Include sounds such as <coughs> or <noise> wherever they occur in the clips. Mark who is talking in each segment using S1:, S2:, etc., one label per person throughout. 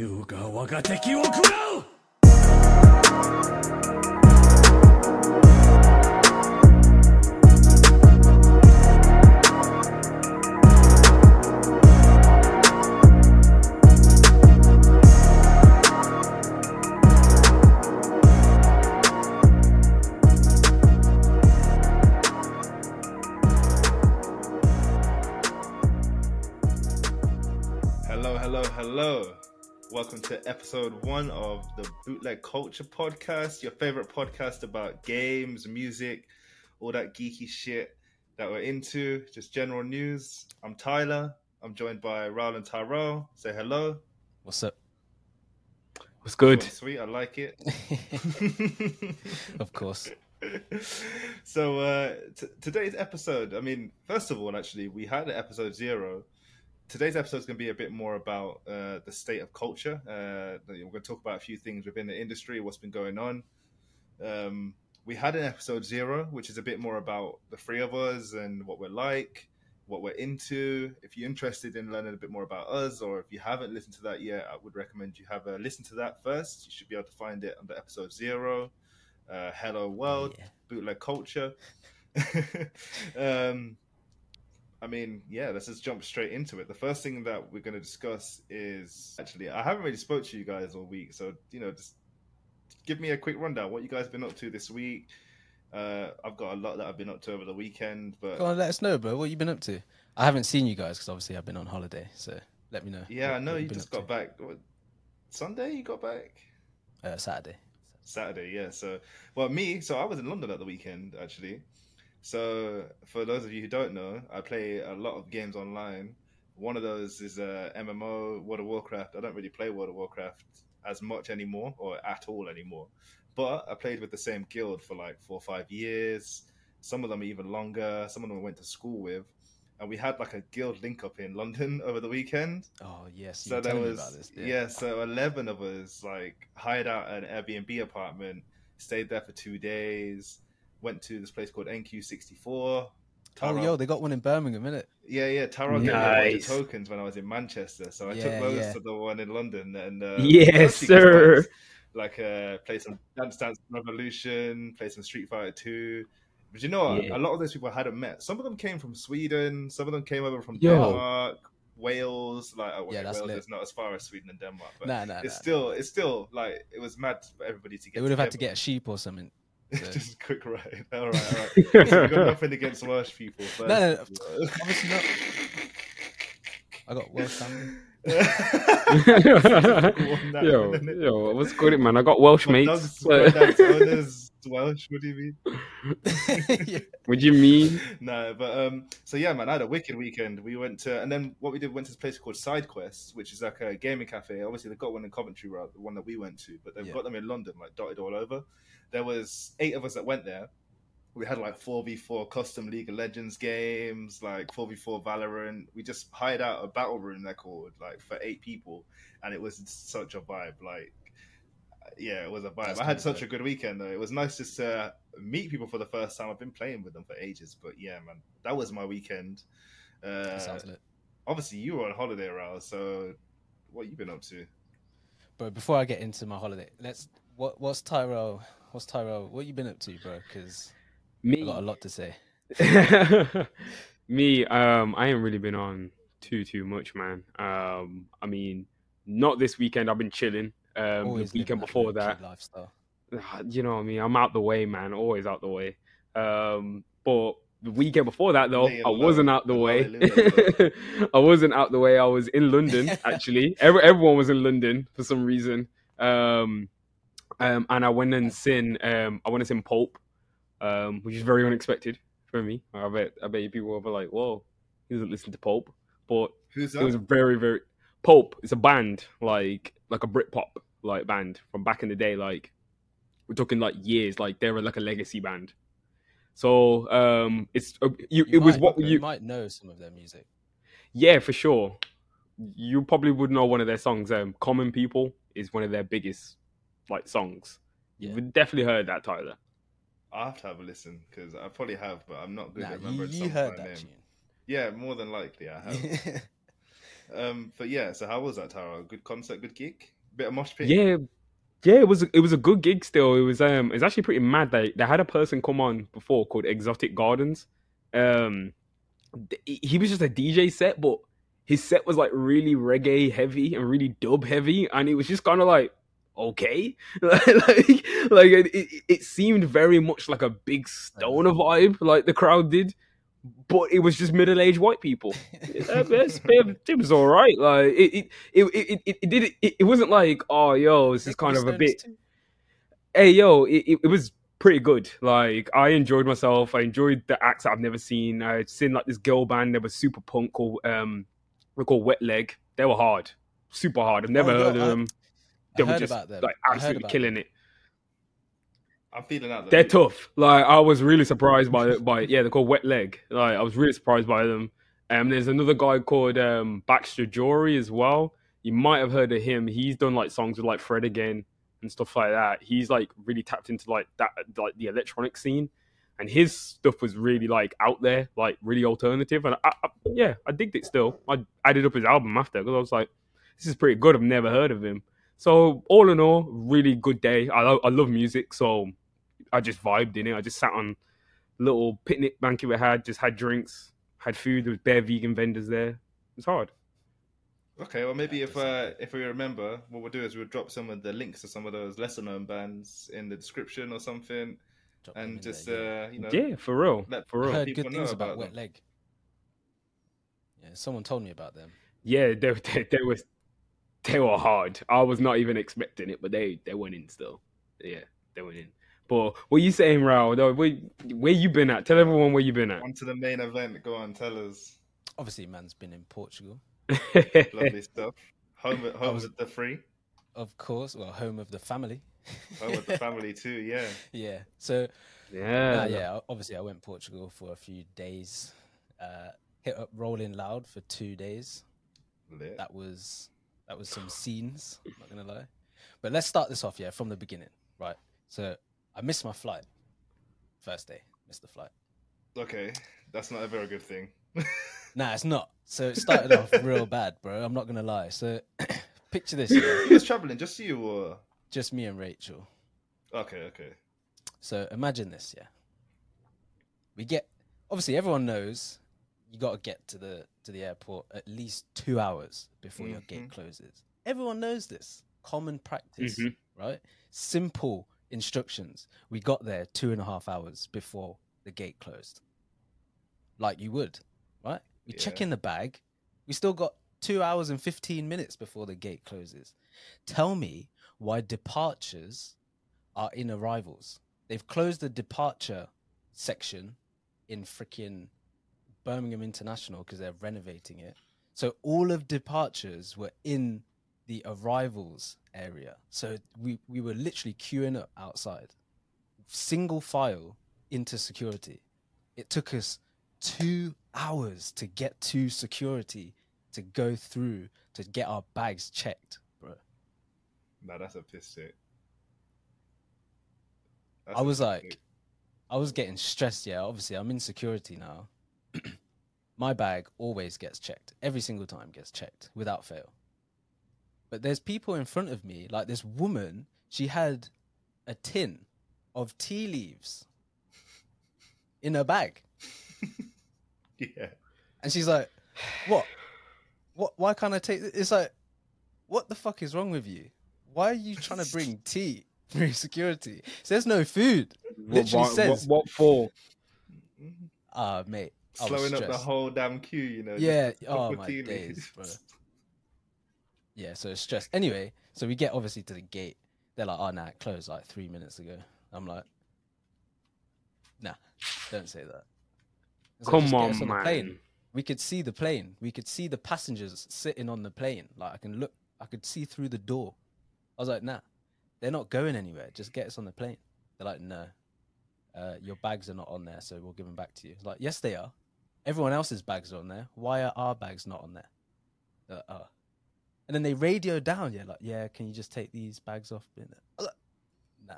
S1: 優が我が敵を食らう！
S2: Episode one of the Bootleg Culture Podcast, your favorite podcast about games, music, all that geeky shit that we're into, just general news. I'm Tyler. I'm joined by Raul Tairell. Say hello.
S3: What's up?
S4: What's good?
S2: Sweet, I like it. <laughs>
S3: of course. <laughs>
S2: so uh, t- today's episode i mean first of all actually we had episode zero today's episode is going to be a bit more about uh, the state of culture uh, we're going to talk about a few things within the industry what's been going on um, we had an episode zero which is a bit more about the three of us and what we're like what we're into if you're interested in learning a bit more about us or if you haven't listened to that yet i would recommend you have a listen to that first you should be able to find it under episode zero uh, Hello World,
S3: Yeah.
S2: bootleg culture. <laughs> um, I mean, yeah, let's just jump straight into it. The first thing that we're going to discuss is actually I haven't really spoke to you guys all week, so you know, just give me a quick rundown. What you guys been up to this week? Uh, I've got a lot that I've been up to over the weekend, but
S3: Go on, let us know, bro. What you been up to? I haven't seen you guys because obviously I've been on holiday. So let me know.
S2: yeah, I know you just got back. What, Sunday you got back?
S3: Uh, Saturday.
S2: Saturday, yeah. So, well, me, so I was in London at the weekend actually. So, for those of you who don't know, I play a lot of games online. One of those is uh, MMO, World of Warcraft. I don't really play World of Warcraft as much anymore, or at all anymore. But I played with the same guild for like four or five years. Some of them even longer. Some of them I went to school with. And we had like a guild link up in London <laughs> over the weekend
S3: Oh yes.
S2: So there was
S3: about this.
S2: yeah. so 11 of us like hired out an airbnb apartment stayed there for two days went to this place called nq64
S3: Oh yo, they got one in Birmingham, innit?
S2: yeah yeah Tairell gave me a bunch of tokens when i was in manchester so i took those
S3: yeah.
S2: to the one in london and uh, <laughs>
S4: Yes,
S2: actually
S4: sir.
S2: like uh play some dance dance revolution play some street fighter 2 but you know what?
S4: Yeah.
S2: A lot of those people I hadn't met. Some of them came from Sweden. Some of them came over from
S4: Yo.
S2: Denmark, Wales. Like, oh,
S3: Yeah, that's
S2: Wales
S3: lit.
S2: is not as far as Sweden and Denmark, but
S3: Nah, nah, nah.
S2: it's still it's still like it was mad for everybody to get.
S3: They would have had to get a sheep or something. So- <laughs>
S2: just a quick ride. <laughs> All right, all right. <laughs> So you got nothing against Welsh people. But...
S3: No, no, no, obviously not. I got Welsh family.
S4: yo, yo, what's good, man? I got Welsh mates.
S2: Doug's granddad's owner's Welsh. What do you mean?
S3: yeah. <laughs>
S4: what do you mean?
S2: no, but um, so yeah, man, I had a wicked weekend. We went to, and then what we did went to this place called Side Quest, which is like a gaming cafe. Obviously, they've got one in Coventry, right, the one that we went to, but they've
S3: Yeah.
S2: got them in London, like dotted all over. There was eight of us that went there. We had like four v four custom League of Legends games, like four v four Valorant. We just hired out a battle room, they're called, like for eight people, and it was such a vibe. Like, yeah, it was a vibe.
S3: That's
S2: I had such
S3: though.
S2: a good weekend though. It was nice just to meet people for the first time. I've been playing with them for ages, but yeah, man, that was my weekend. Uh,
S3: sounds lit.
S2: obviously, you were on holiday, Raul. So, what you been up to?
S3: Bro, before I get into my holiday, let's. What what's Tairell? What's Tairell? What you been up to, bro? Because I
S4: Me,
S3: got a lot to say. <laughs>
S4: me. Um, I ain't really been on too too much, man. Um, I mean, not this weekend. I've been chilling. Um, the
S3: Always living
S4: weekend before that,
S3: lifestyle.
S4: ah, you know what I mean. I'm out the way, man. Always out the way. Um, but the weekend before that, though,
S2: Laying
S4: I wasn't out the
S2: The
S4: way. <laughs> I wasn't out the way. I was in London <laughs> actually. Every, everyone was in London for some reason. Um, um, and I went and seen. Um, I went and seen Pulp, um, which is very unexpected for me. I bet. I bet you people were like, "Whoa, he doesn't listen to Pulp," but
S2: Who's
S4: it was very, very. Pulp It's a band like like a Britpop like band from back in the day. Like we're talking like years. Like they were like a legacy band. So um, it's uh, you,
S3: You
S4: it was what
S3: you
S4: you
S3: might know some of their music.
S4: yeah, for sure. You probably would know one of their songs. Um, "Common People" is one of their biggest like songs.
S3: Yeah.
S4: You've definitely heard that, Tyler.
S2: I have to have a listen because I probably have, but I'm not good
S3: Nah,
S2: at remembering
S3: you
S2: songs
S3: heard that
S2: name.
S3: tune.
S2: Yeah, more than likely I have. <laughs> Um, but yeah, so how was that, Taro? Good concert, good gig, bit of mosh pit.
S4: Yeah, yeah, it was it was a good gig. Still, it was um, it's actually pretty mad. They they had a person come on before called Exotic Gardens. Um, he was just a DJ set, but his set was like really reggae heavy and really dub heavy, and it was just kind of like okay, <laughs> like like it, it, it seemed very much like a big stoner vibe, like the crowd did. But it was just middle-aged white people. <laughs> It was all right. Like it, it, it, it, it, did. It, it wasn't like, oh, yo, this is kind of a bit hey yo it, it, was pretty good. Like i enjoyed myself. I enjoyed the acts that i've never seen. I'd seen like this girl band that was super punk called um they called wet leg. They were hard. Super hard. I've never
S3: Oh,
S4: heard of them. They were just like absolutely killing it
S2: I'm feeling out.
S4: they're tough like i was really surprised by by yeah they're called wet leg like i was really surprised by them um there's another guy called um Baxter Dury as well you might have heard of him he's done like songs with like fred again and stuff like that. He's like really tapped into like that, like the electronic scene, and his stuff was really like out there, like really alternative. And I, I, yeah, I digged it. Still, I added up his album after because I was like, this is pretty good. I've never heard of him. So all in all, really good day. I I love music, so I just vibed in it. I just sat on little picnic banquet we had, just had drinks, had food. There was bare vegan vendors there. It's hard.
S2: Okay, well maybe
S3: Yeah,
S2: if
S3: that's
S2: uh, if we remember, what we'll do is we'll drop some of the links to some of those lesser known bands in the description or something,
S3: Drop
S2: and just
S3: there, yeah.
S2: uh, you know,
S4: Yeah, for real,
S2: let-
S4: for
S3: I
S4: real.
S3: heard good
S2: know
S3: things about,
S2: about
S3: Wet. Leg. Yeah, someone told me about them.
S4: Yeah, <laughs> they, they, they was they were hard. I was not even expecting it, but they they went in still. Yeah, they went in. But what you saying, Raul? Though, where, where you been at? Tell everyone where you been at.
S2: on to the main event. Go on, tell us.
S3: Obviously, man's been in Portugal, <laughs>
S2: Lovely stuff. Home, with- home
S3: was-
S2: with the free.
S3: of course. Well, home of the family.
S2: Home of the <laughs> family too. Yeah.
S3: yeah. So
S4: yeah,
S3: Uh, yeah, obviously I went Portugal for a few days. Uh, hit up Rolling Loud for two days.
S2: Lit.
S3: That was that was some scenes. I'm not gonna lie. But let's start this off, yeah, from the beginning, right? So I missed my flight. First day, missed the flight.
S2: Okay, that's not a very good thing. <laughs>
S3: Nah, it's not. So it started off <laughs> real bad, bro. I'm not gonna lie. So <clears throat> picture this, yeah,
S2: Who was traveling? Just you or?
S3: just me and Rachel.
S2: Okay, okay.
S3: So imagine this, yeah. We get obviously everyone knows you got to get to the to the airport at least two hours before your gate
S2: Mhm.
S3: closes. Everyone knows this. Common practice,
S4: Mhm.
S3: right? Simple instructions. We got there two and a half hours before the gate closed, like you would, right? We check in the bag. We still got two hours and fifteen minutes before the gate closes. Tell me why departures are in arrivals. They've closed the departure section in freaking Birmingham International because they're renovating it. So all of departures were in the arrivals area. So we, we were literally queuing up outside, single file into security. It took us two hours to get to security to go through to get our bags checked, bro.
S2: Nah, that's a piss. That's
S3: I was like. I was getting stressed. Yeah, obviously, I'm in security now. <clears throat> My bag always gets checked. Every single time gets checked without fail. But there's people in front of me, like this woman. She had a tin of tea leaves in her bag, <laughs>
S2: yeah.
S3: and she's like, "What? What? Why can't I take?" This? It's like, what the fuck is wrong with you? Why are you trying to bring <laughs> tea through security? So there's no food.
S4: What,
S3: literally
S4: what,
S3: says-
S4: what, what for?
S3: Ah, mate.
S2: Slowing up the whole damn queue, you know.
S3: Yeah. Oh my days, bro. <laughs> Yeah. So it's stressed. Anyway, so we get obviously to the gate. They're like, "Oh, nah, it closed like three minutes ago." I'm like, "Nah, don't say that." Like,
S4: Come
S3: "Just get
S4: on, man.
S3: plane." We could see the plane. We could see the passengers sitting on the plane. Like I can look. I could see through the door. I was like, "Nah, they're not going anywhere. Just get us on the plane." They're like, "No, uh, your bags are not on there, so we'll give them back to you." Like, yes, they are. Everyone else's bags are on there. Why are our bags not on there? Like, oh. And then they radio down, yeah, like, yeah, can you just take these bags off? Like, Nah.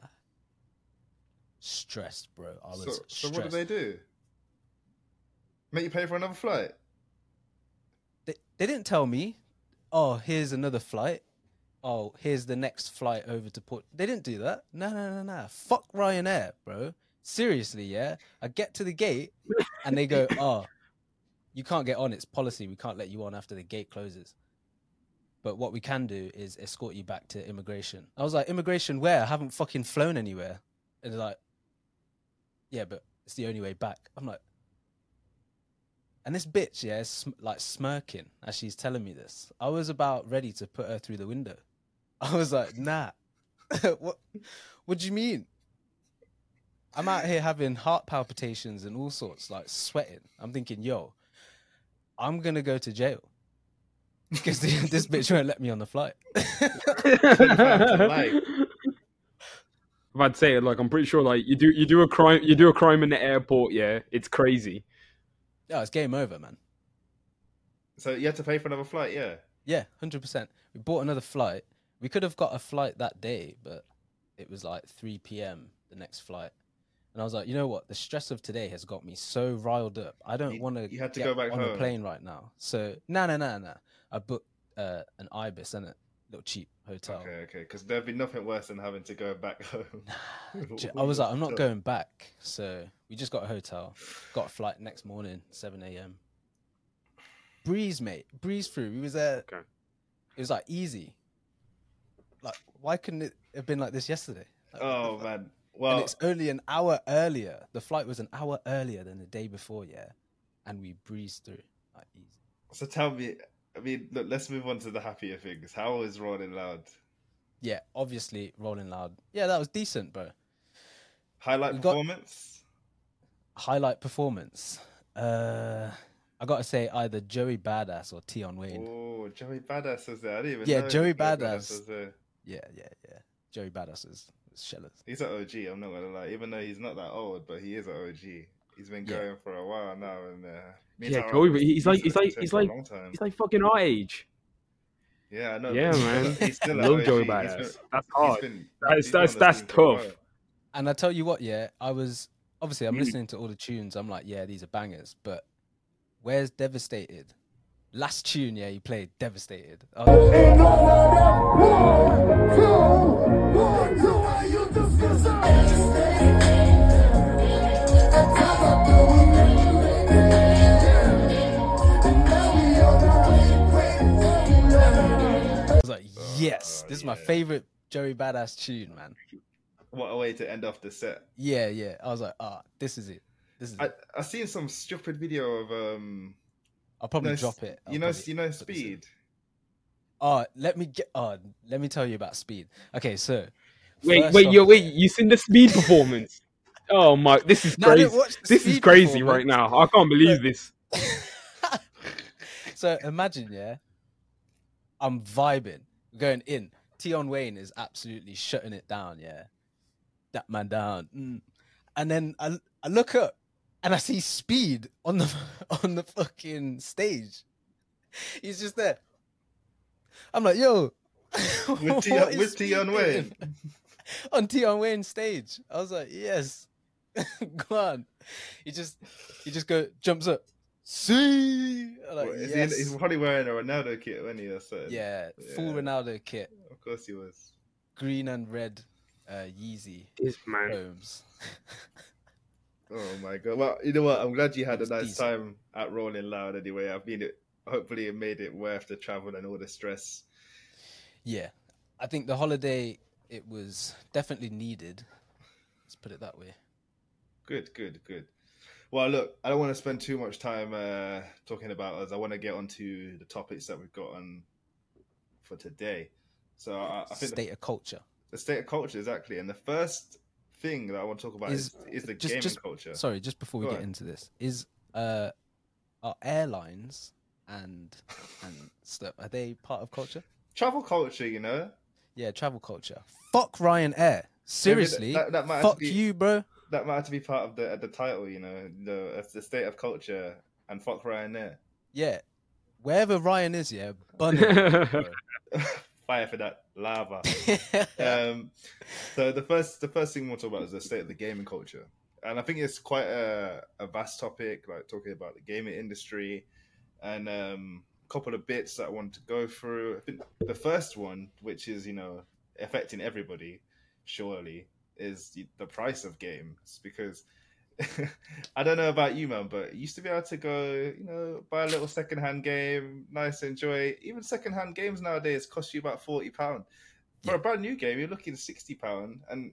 S3: Stressed, bro. I was
S2: So, so
S3: stressed.
S2: what did they do? Make you pay for another flight?
S3: they, they didn't tell me. oh, here's another flight. Oh, here's the next flight over to Port. They didn't do that. No, no, no, no. Fuck Ryanair, bro. Seriously, yeah. I get to the gate and they go, <laughs> oh, you can't get on. It's policy. We can't let you on after the gate closes. But what we can do is escort you back to immigration. I was like, immigration where? I haven't fucking flown anywhere. And they're like, yeah, but it's the only way back. I'm like, and this bitch, yeah, is sm- like smirking as she's telling me this. I was about ready to put her through the window. <laughs> I was like, nah. <laughs> what what do you mean? I'm out here having heart palpitations and all sorts, like sweating. I'm thinking, yo, I'm gonna go to jail. Because <laughs> this bitch won't let me on the flight. <laughs>
S4: If I'd say it, like I'm pretty sure, like you do, you do a crime, you do a crime in the airport. Yeah, it's crazy.
S3: Yeah, it's game over, man.
S2: So you had to pay for another flight, yeah.
S3: Yeah, hundred percent. We bought another flight. We could have got a flight that day, but it was like three p.m. the next flight, and I was like, you know what? The stress of today has got me so riled up. I don't want to.
S2: you had to
S3: get
S2: go back
S3: on
S2: home.
S3: a plane right now. So no, no, no, no. I booked uh, an ibis and a little cheap hotel.
S2: Okay, okay. Because there'd be nothing worse than having to go back <laughs> home. <laughs>
S3: I was like, I'm not going back. So we just got a hotel, got a flight next morning, 7 a.m. Breeze, mate. Breeze through. We was there.
S4: Okay.
S3: It was like easy. Like, why couldn't it have been like this yesterday? Like,
S2: Oh
S3: fuck?
S2: man.
S3: and
S2: Well,
S3: it's only an hour earlier. The flight was an hour earlier than the day before, yeah. And we breezed through. Like, easy.
S2: so tell me. I mean, look, let's move on to the happier things. How was Rolling Loud?
S3: Yeah, obviously, Rolling Loud. Yeah, that was decent, bro.
S2: Highlight
S3: We
S2: performance.
S3: Highlight performance. Uh, I got to say either Joey Badass or Tion Wayne.
S2: Oh, Joey Badass was there. I didn't even
S3: Yeah,
S2: know
S3: Joey
S2: Joey
S3: Badass.
S2: there.
S3: Yeah, yeah, yeah. Joey Badass is, is shellers.
S2: He's an OG. I'm not gonna lie. Even though he's not that old, but he is an OG. He's been
S3: Yeah.
S2: going for a while now, and uh,
S4: Yeah,
S2: Tyrone
S4: Joey, but
S2: was-
S4: he's like- he's like- he's like- He's like fucking our age.
S2: Yeah, I know.
S4: Yeah, man.
S2: still- He's still an
S4: Love
S2: OG.
S4: Joey
S2: He's
S4: Badass. That's hard.
S2: been-
S4: That's-
S2: he's
S4: that's- that's
S2: scene for a
S4: tough.
S3: And I tell you what, yeah, I was obviously I'm
S4: Mm.
S3: listening to all the tunes. I'm like, yeah, these are bangers. But where's Devastated? Last tune, yeah, he played Devastated. I was like, yes, this is my favorite Joey Badass tune, man.
S2: What a way to end off the set.
S3: Yeah, yeah. I was like, ah, this is it. This is
S2: I
S3: it.
S2: I seen some stupid video of um.
S3: I'll probably
S2: no,
S3: drop it. I'll
S2: You know, you know,
S3: put this in.
S2: speed.
S3: Oh, let me get. Oh, let me tell you about speed. Okay, so
S4: Wait, wait,
S3: off,
S4: yo, wait! You seen the speed performance? <laughs> Oh my! This is
S3: No,
S4: crazy.
S3: watch
S4: This is
S3: Speed
S4: crazy right now. I can't believe this. <laughs>
S3: so imagine, yeah, I'm vibing, going in. Tion Wayne is absolutely shutting it down, yeah. That man down. Mm. And then I, I look up and I see Speed on the <laughs> on the fucking stage. He's just there. I'm like, yo. <laughs>
S2: With Tion, with Tion? Wayne. <laughs>
S3: on Tion Wayne's stage. I was like, yes, go on. He just he just go jumps up. See, I'm like,
S2: What, is he- he's probably wearing a Ronaldo kit when he or something.
S3: yeah, full Ronaldo kit,
S2: Of course he was.
S3: green and red, uh, Yeezy
S4: This man.
S3: homes. <laughs>
S2: Oh my god. Well, you know what? I'm glad you had a nice
S3: decent.
S2: time at Rolling Loud anyway. I've been it hopefully it made it worth the travel and all the stress.
S3: yeah, I think the holiday it was definitely needed. Let's put it that way.
S2: Good, good, good. Well, look, I don't want to spend too much time uh, talking about us. I want to get onto the topics that we've got on for today. So I, I think the,
S3: State of culture.
S2: the state of culture exactly, and the first thing that I want to talk about is,
S3: Is-
S2: is the
S3: just-
S2: gaming
S3: just-
S2: culture.
S3: Sorry, just before we
S2: Go
S3: get
S2: on.
S3: into this, is uh, are airlines and and stuff are they part of culture?
S2: Travel culture, you know.
S3: Yeah, travel culture. Fuck Ryanair. Seriously,
S2: that- that
S3: fuck
S2: be-
S3: you, bro.
S2: That might have to be part of the the title, you know, the the state of culture and fuck Ryanair.
S3: Yeah, wherever Ryan is, yeah, bun. <laughs> <laughs>
S2: Fire for that lava. <laughs> um, so the first the first thing we'll talk about is the state of the gaming culture, and I think it's quite a, a vast topic, like talking about the gaming industry, and um, couple of bits that I wanted to go through. I think the first one, which is you know affecting everybody, surely, is the, the price of games because. <laughs> I don't know about you, man, but used to be able to go, you know, buy a little secondhand game, nice, enjoy. Even secondhand games nowadays cost you about forty pound. For
S3: Yeah.
S2: a brand new game, you're looking sixty pound, and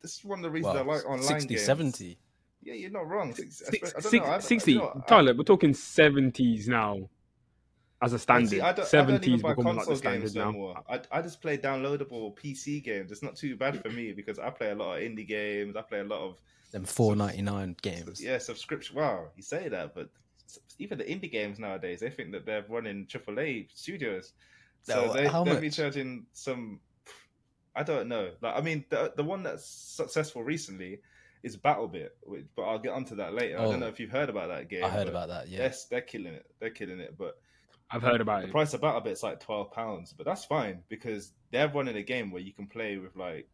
S2: this is one of the reasons
S3: Well,
S2: I like online
S3: 60,
S2: games.
S3: 70.
S2: Yeah, you're not wrong.
S4: Six-
S2: I don't
S4: six-
S2: know, I- I-
S4: 60
S2: you know, I-
S4: Tyler, we're talking 70s now as a
S2: See,
S4: standard.
S2: I don't, I don't
S4: 70s
S2: even buy
S4: becoming like the
S2: console
S4: standard
S2: games no
S4: now.
S2: more. I, I just play downloadable PC games. It's not too bad for me because I play a lot of indie games. I play a lot of
S3: Them four ninety nine games.
S2: yeah subscription. Wow, you say that, but even the indie games nowadays, they think that they're running AAA studios, so
S3: No,
S2: they
S3: how
S2: they'll be charging some. I don't know. Like, I mean, the the one that's successful recently is BattleBit, which, but I'll get onto that later. I
S3: Oh.
S2: don't know if you've heard about that game.
S3: I heard about that. Yeah.
S2: They're, they're killing it. They're killing it, but.
S4: I've heard about it.
S2: The
S4: it.
S2: price of BattleBit's like twelve pounds, but that's fine because they're running a game where you can play with like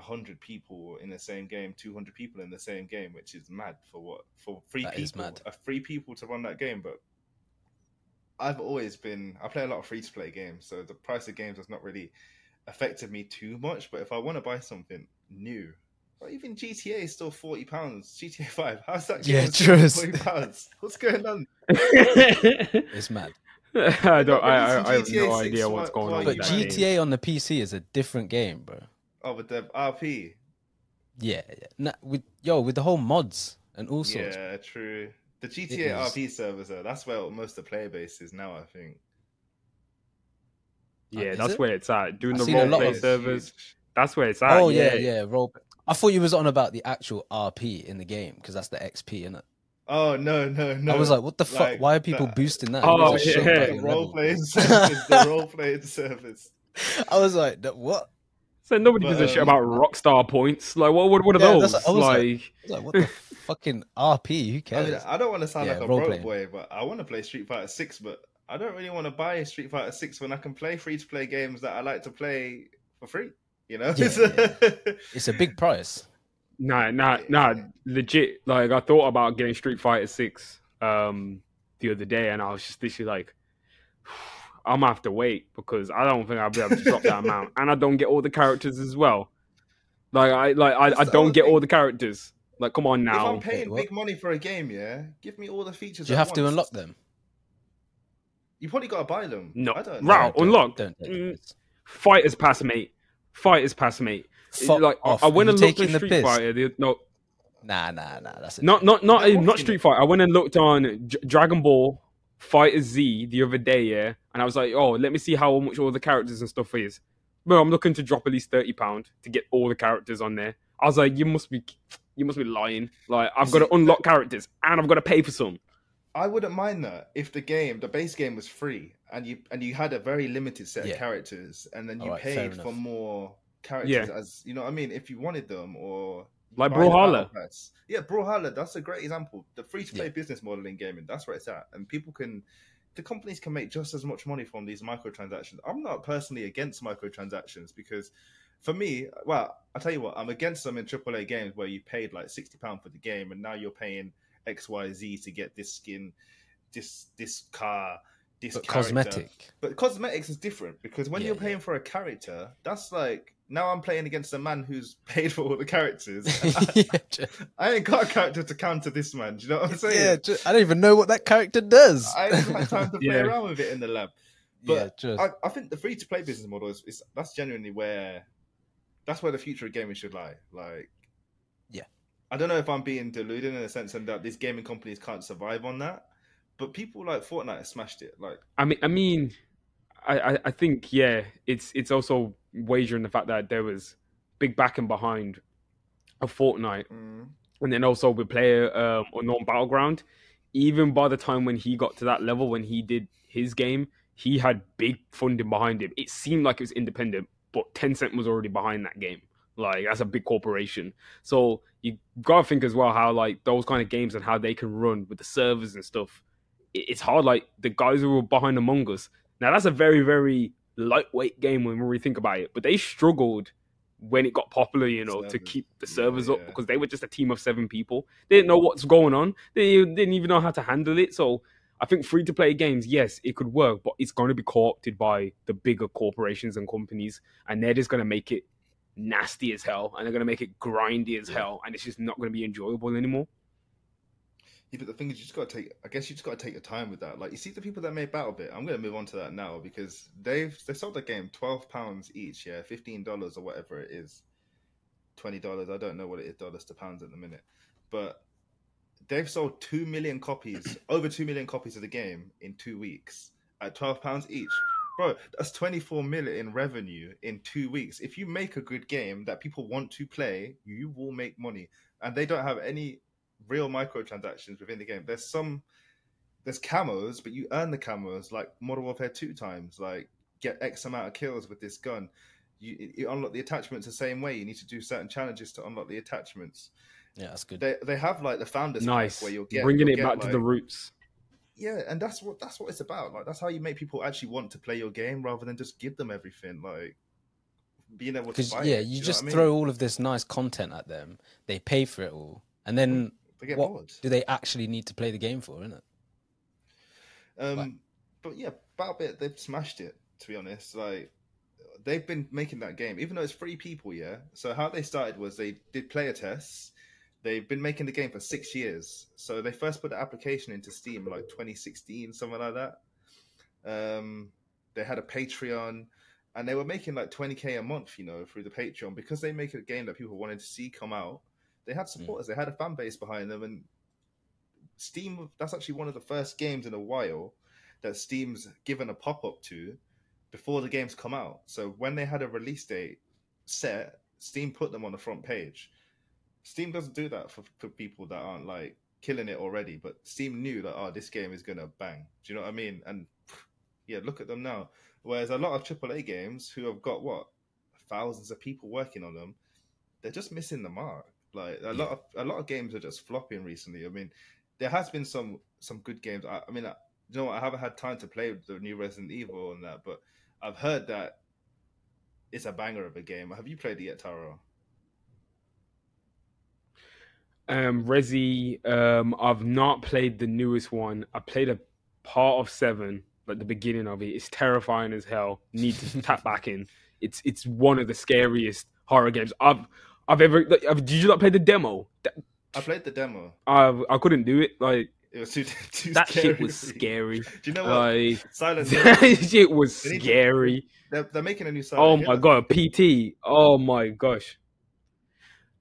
S2: hundred people in the same game, two hundred people in the same game, which is mad for what for three
S3: That is
S2: people,
S3: mad.
S2: Uh, a free people to run that game. But I've always been I play a lot of free to play games, so the price of games has not really affected me too much. But if I want to buy something new. Or even GTA is still forty pounds. GTA Five, how's that?
S3: Yeah, true.
S2: Forty pounds. What's going on? <laughs> <laughs>
S3: It's mad. <laughs>
S4: I don't. I, I, I have no
S2: 6
S4: idea what's going
S2: while
S4: on
S3: But
S2: you
S4: with that
S2: man.
S4: game.
S3: GTA on the PC is a different game, bro.
S2: Oh, with the RP.
S3: Yeah, yeah. Nah, with yo, with the whole mods and all sorts.
S2: Yeah, true. The GTA
S3: is-
S2: RP servers, though, that's where most of the player base is now, I think.
S3: Uh,
S4: Yeah,
S3: is
S4: that's
S3: it?
S4: where it's at. Doing
S3: I've
S4: the
S3: seen a
S4: role play servers.
S2: Huge.
S4: That's where it's at.
S3: oh yeah, yeah. Roll. I thought you was on about the actual RP in the game because that's the XP in it.
S2: Oh, no, no, no.
S3: I was like, what the fuck? Why are people
S2: that-
S3: boosting that?
S4: Oh,
S3: You guys are
S4: yeah.
S3: showing <laughs>
S2: The role playing servers. the role playing servers.
S3: I was like, what?
S4: So nobody
S2: But,
S4: gives a shit
S2: um,
S4: about Rockstar points. Like, what? What, what are
S3: Yeah,
S4: those?
S3: that's I was like.
S4: Like,
S3: I was like, what the <laughs> fucking RP? Who
S2: I,
S3: cares?
S2: mean, I don't want to sound
S3: Yeah,
S2: like a
S3: role
S2: broke
S3: playing.
S2: boy, but I want to play Street Fighter 6, but I don't really want to buy Street Fighter 6 when I can play free to play games that I like to play for free. You know?
S3: Yeah, <laughs> It's a big price.
S4: Nah, nah,
S2: Yeah.
S4: nah. Legit. Like I thought about getting Street Fighter Six um the other day, and I was just literally like, <sighs> I'm gonna have to wait because I don't think I'll be able to drop that amount, and I don't get all the characters as well. Like I like I, I don't get all the characters. Like come on now.
S2: if
S4: now.
S2: I'm paying
S3: what?
S2: big money for a game, yeah, give me all the features.
S3: Do you
S2: at
S3: have to unlock them?
S2: You probably got to buy them.
S4: No.
S2: I don't know.
S4: Right.
S3: don't-
S4: unlock.
S3: Don't take
S4: Mm.
S3: the piss.
S4: Fighters pass, mate. Fighters pass, mate. It-
S3: Fuck
S4: like
S3: off.
S4: I, I went and looked at
S3: taking the
S4: Street? Fighter. The, no,
S3: Nah, nah, nah. That's a
S4: not not not
S2: They're
S4: not Street. Fighter. I went and looked on J- Dragon Ball Fighter Z the other day, yeah, and I was like, oh, let me see how much all the characters and stuff is. Bro, I'm looking to drop at least thirty pound to get all the characters on there. I was like, you must be, you must be lying. Like, I've got to unlock characters and I've got to pay for some.
S2: I wouldn't mind that if the game, the base game, was free and you and you had a very limited set
S3: Yeah.
S2: of characters, and then you
S3: Alright, fair
S2: paid for more characters
S4: Yeah.
S2: as you know. what I mean, if you wanted them or
S4: Like Brawlhalla.
S2: Yeah, Brawlhalla. That's a great example. The free to play
S3: Yeah.
S2: business model in gaming. That's where it's at, and people can. The companies can make just as much money from these microtransactions. I'm not personally against microtransactions because, for me, well, I tell you what, I'm against them in AAA games where you paid like sixty pound for the game and now you're paying X, Y, Z to get this skin, this this car, this
S3: But cosmetic.
S2: But cosmetics is different because when
S3: Yeah,
S2: you're
S3: yeah.
S2: paying for a character, that's like now I'm playing against a man who's <laughs> paid for all the characters. and <laughs> I,
S3: yeah,
S2: I ain't got a character to counter this man. Do you know what I'm saying?
S3: yeah ju- I don't even know what that character does.
S2: I haven't had time to <laughs> play
S4: Yeah.
S2: around with it in the lab.
S3: yeah,
S2: But
S3: just
S2: I, I think the free to play business model is, is that's genuinely where that's where the future of gaming should lie. Like,
S3: Yeah.
S2: I don't know if I'm being deluded in the sense that these gaming companies can't survive on that, but people like Fortnite have smashed it. Like,
S4: I mean, I mean, I, I, think yeah, it's it's also wagering the fact that there was big backing behind a Fortnite,
S2: mm,
S4: and then also with player um, non battleground. Even by the time when he got to that level, when he did his game, he had big funding behind him. It seemed like it was independent, but Tencent was already behind that game. Like that's a big corporation. So you gotta think as well how like those kind of games and how they can run with the servers and stuff. It's hard. Like the guys who were behind Among Us. Now that's a very very lightweight game when we think about it, but they struggled when it got popular, you know, to keep the
S2: Yeah,
S4: servers up
S2: yeah.
S4: because they were just a team of seven people. They didn't know what's going on. They didn't even know how to handle it. So I think free to play games, yes, it could work, but it's going to be co opted by the bigger corporations and companies, and they're just going to make it nasty as hell, and they're going to make it grindy as hell, and it's just not going to be enjoyable anymore.
S2: Yeah, but the thing is, you just got to take. I guess you just got to take your time with that. Like, you see the people that made BattleBit. I'm to move on to that now because they've they sold the game twelve pounds each. Yeah, fifteen dollars or whatever it is, twenty dollars. I don't know what it is dollars to pounds at the minute, but they've sold two million copies, <coughs> over two million copies of the game in two weeks at twelve pounds each. Bro, that's twenty four million in revenue in two weeks. If you make a good game that people want to play, you will make money. And they don't have any real microtransactions within the game. There's some there's camos, but you earn the camos like Modern Warfare two times. Like get X amount of kills with this gun. You, you unlock the attachments the same way. You need to do certain challenges to unlock the attachments.
S3: Yeah, that's good.
S2: They they have like the founders pack
S4: Nice.
S2: where you're get
S4: Bringing
S2: you'll
S4: it
S2: get,
S4: back to the roots.
S2: yeah, and that's what that's what it's about. Like that's how you make people actually want to play your game rather than just give them everything. Like being able to
S3: Because
S2: buy
S3: yeah,
S2: it, do
S3: you
S2: know
S3: just
S2: what I mean?
S3: throw all of this nice content at them. They pay for it all, and then mm.
S2: They get
S3: what
S2: bored.
S3: do they actually need to play the game for? Isn't it?
S2: Um,
S3: Like-
S2: but yeah, BattleBit they've smashed it. To be honest, like they've been making that game, even though it's free people. Yeah. So how they started was they did player tests. They've been making the game for six years. So they first put the application into Steam like 2016, something like that. Um, they had a Patreon, and they were making like 20k a month, you know, through the Patreon because they make a game that people wanted to see come out. They had hmm. supporters. They had a fan base behind them, and Steam. That's actually one of the first games in a while that Steam's given a pop up to before the games come out. So when they had a release date set, Steam put them on the front page. Steam doesn't do that for, for people that aren't like killing it already, but Steam knew that oh this game is gonna bang. Do you know what I mean? And yeah, look at them now. Whereas a lot of AAA games who have got what thousands of people working on them, they're just missing the mark. Like a lot of a lot of games are just flopping recently. I mean, there has been some some good games. I, I mean, I, you know, what? I haven't had time to play the new Resident Evil and that, but I've heard that it's a banger of a game. Have you played it yet, Taro?
S4: Um, Resi, um, I've not played the newest one. I played a part of seven, like the beginning of it. It's terrifying as hell. Need to tap back in. <laughs> It's it's one of the scariest horror games I've I've ever. Did you not play the demo?
S2: I played the demo.
S4: I I couldn't do it. Like
S2: It was too, <laughs> too
S4: that
S2: scary
S4: shit was scary. <laughs>
S2: Do you know what?
S4: Like
S2: Silent <laughs> Hill.
S4: that shit was
S2: They need to-
S4: scary.
S2: They're, they're making a new Silent Hill.
S4: Oh
S2: Hill.
S4: my god, PT. Oh my gosh.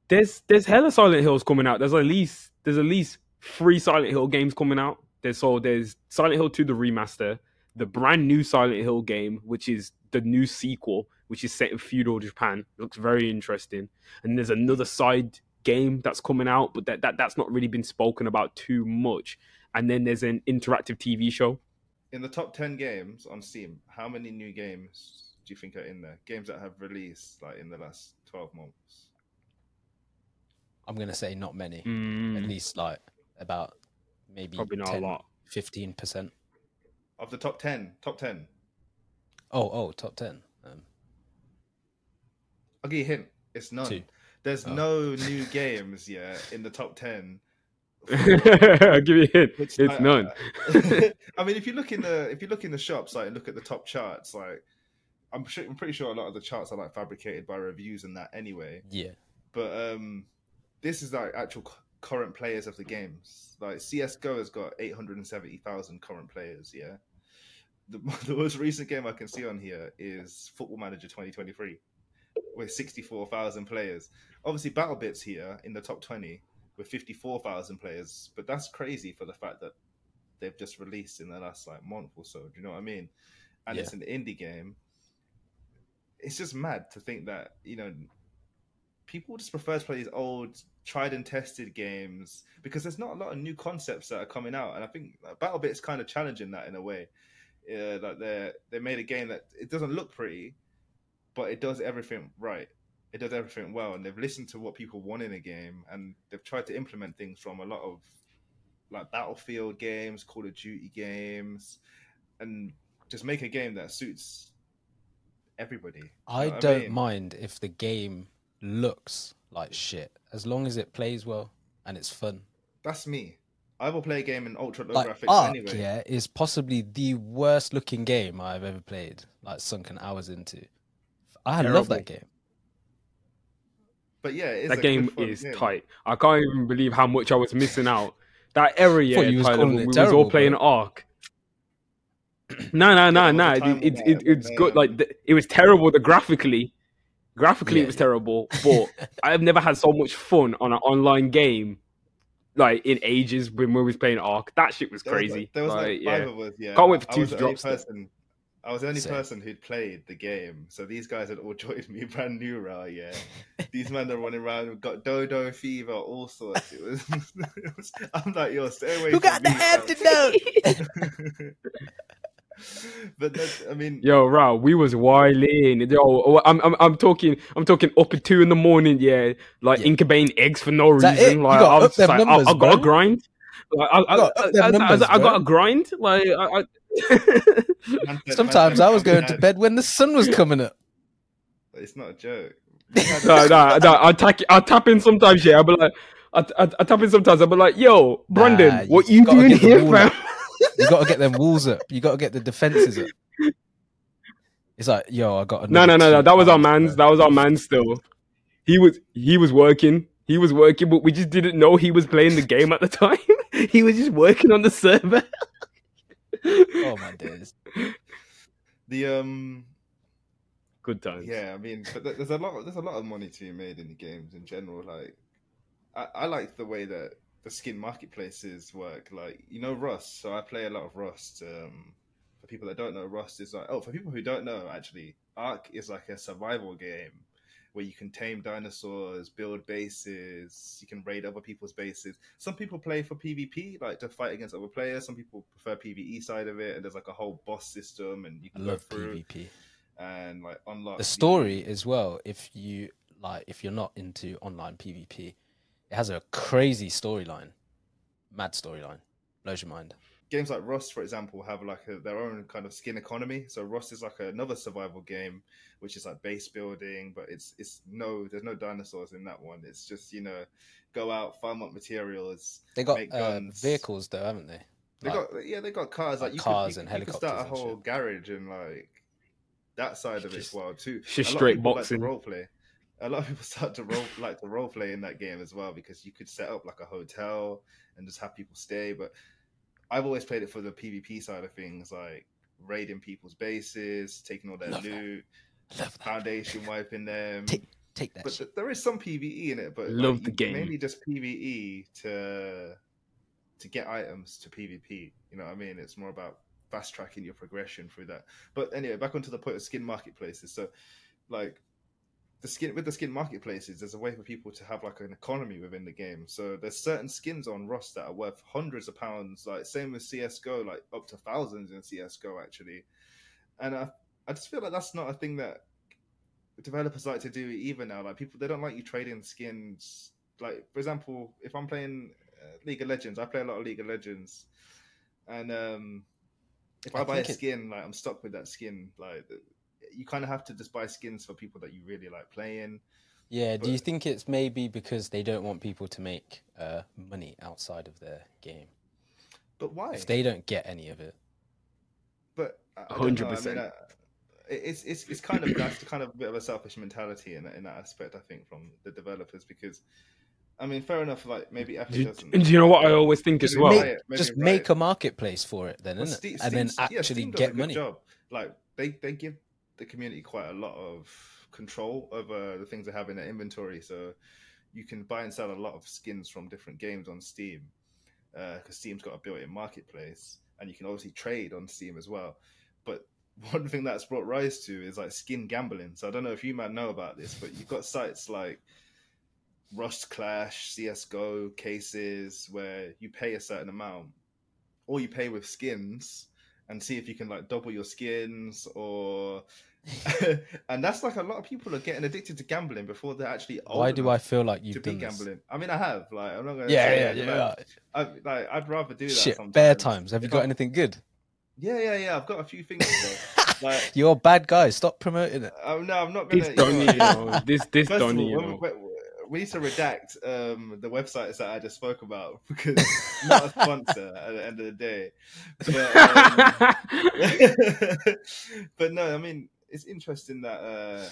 S4: There's there's hella Silent Hills coming out. There's at least there's at least three Silent Hill games coming out. There's so there's Silent Hill 2 the remaster, the brand new Silent Hill game, which is the new sequel, which is set in feudal Japan. looks very interesting. And there's another side game that's coming out, but that, that that's not really been spoken about too much. And then there's an interactive TV show.
S2: In the top ten games on Steam, how many new games do you think are in there? Games that have released like in the last twelve months.
S3: I'm gonna say not many. At
S4: Mm,
S3: least like about maybe
S4: probably not
S3: 10,
S4: a lot.
S3: 15 percent.
S2: Of the top ten, top ten.
S3: Oh, oh, top ten.
S2: I'll give you a hint. It's none.
S3: Two.
S2: There's
S3: Oh.
S2: no new games yet in the top ten. <laughs>
S4: I'll give you a hint.
S2: Which
S4: It's
S2: I-
S4: none.
S2: I, <laughs> I mean, if you look in the if you look in the shops, like and look at the top charts, like I'm sure I'm pretty sure a lot of the charts are like fabricated by reviews and that anyway.
S3: yeah.
S2: But um, this is like actual current players of the games. Like CS:GO has got 870,000 current players. Yeah. The, <laughs> the most recent game I can see on here is Football Manager 2023 with 64,000 players. Obviously, BattleBits here in the top 20 with 54,000 players, but that's crazy for the fact that they've just released in the last like month or so. Do you know what I mean? And it's an indie game. It's just mad to think that you know people just prefer to play these old, tried and tested games because there's not a lot of new concepts that are coming out, and I think like, BattleBit kind of challenging that in a way. Yeah, like they they made a game that it doesn't look pretty, but it does everything right. It does everything well, and they've listened to what people want in a game, and they've tried to implement things from a lot of like Battlefield games, Call of Duty games, and just make a game that suits everybody.
S3: I don't
S2: mean?
S3: mind if the game looks like shit as long as it plays well and it's fun.
S2: That's me. I will play a game in ultra low
S3: like
S2: graphics
S3: Ark,
S2: anyway.
S3: yeah, is possibly the worst looking game I've ever played. Like sunken hours into. I love that game.
S2: But yeah, it's
S4: that
S2: a
S4: game
S2: good
S4: is
S2: game.
S4: tight. I can't even believe how much I was missing out. That era, yeah,
S3: was
S4: Tyler,
S3: calling
S4: when
S3: it
S4: we was all playing
S3: bro.
S4: Ark. No, no, no,
S2: there was a
S4: no.
S2: time
S4: It, it,
S2: when
S4: it, it's good. Like the, it was terrible. The graphically, graphically,
S3: Yeah,
S4: it was terrible. But <laughs> I've never had so much fun on an online game, like in ages when we was playing Ark. That shit was
S2: There was
S4: crazy.
S2: like, there was like,
S4: Like,
S2: five
S4: yeah.
S2: of us. Yeah,
S4: Can't wait for
S2: I
S4: two
S2: was
S4: to drop
S2: person. I was the only
S3: Same.
S2: person who'd played the game, so these guys had all <laughs> joined me brand new, right? Yeah, these men are running around with got dodo fever, all sorts. It was, <laughs> it was I'm like, yo, stay away.
S3: Who
S2: from
S3: got the
S2: me, fam.
S3: antidote? <laughs>
S2: but that's, I mean,
S4: Yo, Rao, we was wilding. Yo, oh, I'm, I'm, I'm talking, I'm talking up at two in the morning. Yeah, like
S3: Yeah.
S4: incubating eggs for no reason.
S3: it?
S4: Like I was just like,
S3: numbers,
S4: I got to
S3: bro.
S4: grind. Like, I, I,
S3: gotta up
S4: I,
S3: them
S4: I, I, I got
S3: bro.
S4: to grind. Like I, I...
S2: man said- <laughs>
S3: Sometimes I was going to bed when the sun was coming up.
S2: It's not a joke. <laughs>
S4: no, no, no. I tap, I tap in sometimes. Yeah, but like, I, I, I tap in sometimes. I'll be like, Yo, Brandon,
S3: Nah,
S4: what
S3: you
S4: you
S3: gotta
S4: doing
S3: get
S4: here, fam?
S3: You got to get them walls up. You got to get the defenses up. It's like, yo, I got
S4: No, no, no, no. That was our man's.
S3: bro.
S4: That was our man. Still, he was he was working. He was working, but we just didn't know he was playing the game at the time. <laughs> he was just working on the server. <laughs>
S3: Oh my days.
S2: The um,
S4: Good times.
S2: Yeah, I mean, but there's a lot. There's a lot of money to be made in the games in general. Like, I, I like the way that the skin marketplaces work. Like, you know, Rust. So I play a lot of Rust. Um, for people that don't know, Rust is like. Oh, for people who don't know, actually, Ark is like a survival game where you can tame dinosaurs, build bases, you can raid other people's bases. Some people play for PvP, like to fight against other players. Some people prefer PvE side of it, and there's like a whole boss system, and you
S3: I
S2: can go
S3: love
S2: through
S3: PvP.
S2: and like unlock
S3: The story as well. If you like, if you're not into online PvP, it has a crazy storyline, mad storyline, blows your mind.
S2: games like Rust, for example, have like a, their own kind of skin economy. So Rust is like another survival game, which is like base building, but it's it's no, there's no dinosaurs in that one. It's just you know, go out, farm up materials.
S3: They got
S2: Make
S3: uh,
S2: guns.
S3: vehicles though, haven't they?
S2: They
S3: Like,
S2: got yeah, they got cars like,
S3: like
S2: you
S3: cars
S2: could, you,
S3: and
S2: you could start a whole
S3: shit.
S2: garage and like that side of it as well too.
S4: just
S2: A lot
S4: straight
S2: people
S4: boxing.
S2: Like role play. A lot of people <laughs> start to role like to role play in that game as well because you could set up like a hotel and just have people stay. But I've always played it for the PvP side of things, like raiding people's bases, taking all their
S3: Love
S2: loot,
S3: I love that.
S2: foundation wiping them.
S3: Take Take that.
S2: But
S3: shit.
S2: there is some PVE in it, but
S4: Love
S2: like,
S4: the game.
S2: Mainly just PVE to to get items to PvP. You know what I mean? It's more about fast tracking your progression through that. But anyway, back onto the point of skin marketplaces. So, like the skin with the skin marketplaces, there's a way for people to have like an economy within the game. So there's certain skins on Rust that are worth hundreds of pounds. Like same with CS:GO, like up to thousands in CS:GO actually. And I I just feel like that's not a thing that developers like to do either now. Like people, they don't like you trading skins. Like for example, if I'm playing uh, League of Legends, I play a lot of League of Legends, and um, if I,
S3: I
S2: buy a
S3: think it-
S2: skin, like I'm stuck with that skin. Like you kind of have to just buy skins for people that you really like playing.
S3: Yeah, do you think it's maybe because they don't want people to make uh, money outside of their game?
S2: But why?
S3: If they don't get any of it,
S2: But I- I I mean,
S4: 100%.
S2: Uh, it- it's it's it's kind of that's kind of a bit of a selfish mentality in that, in that aspect. I think from the developers because. I mean, fair enough. Like maybe Epic
S4: Do,
S2: doesn't.
S4: and do you know what I always think as
S2: Maybe
S4: well?
S2: Riot-
S3: just
S2: Riot-
S3: make a marketplace for it, then,
S2: Well,
S3: isn't
S2: Steam-
S3: it? And then
S2: Steam's- yeah,
S3: actually
S2: Steam does a
S3: get
S2: good
S3: money.
S2: Job. Like they they give the community quite a lot of control over the things they have in their inventory, so you can buy and sell a lot of skins from different games on Steam because Steam's got a built-in marketplace, and you can obviously trade on Steam as well. But <laughs> one thing that's brought rise to is like skin gambling. So I don't know if you might know about this, but you've got sites like Rust Clash, CS:GO cases where you pay a certain amount, or you pay with skins and see if you can like double your skins or <laughs> <laughs> and that's like a lot of people are getting addicted to gambling before they're actually old
S3: Why do I feel like you've
S2: be
S3: done this?
S2: gambling i mean i have like i'm not gonna
S3: Yeah,
S2: say
S3: yeah,
S2: I
S3: yeah.
S2: I, like i'd rather do that
S3: Shit,
S2: sometimes.
S3: bare times. Have you got
S2: I-
S3: anything good?
S2: Yeah yeah yeah i've got a few things <laughs> like
S3: You're a bad guy. Stop promoting it.
S2: um, no i'm not gonna
S4: This Donny, you know, this this Donny, you know.
S2: when, we need to redact um, the websites that I just spoke about <laughs> because not a sponsor at the end of the day. But, um, <laughs> but no, I mean it's interesting that uh,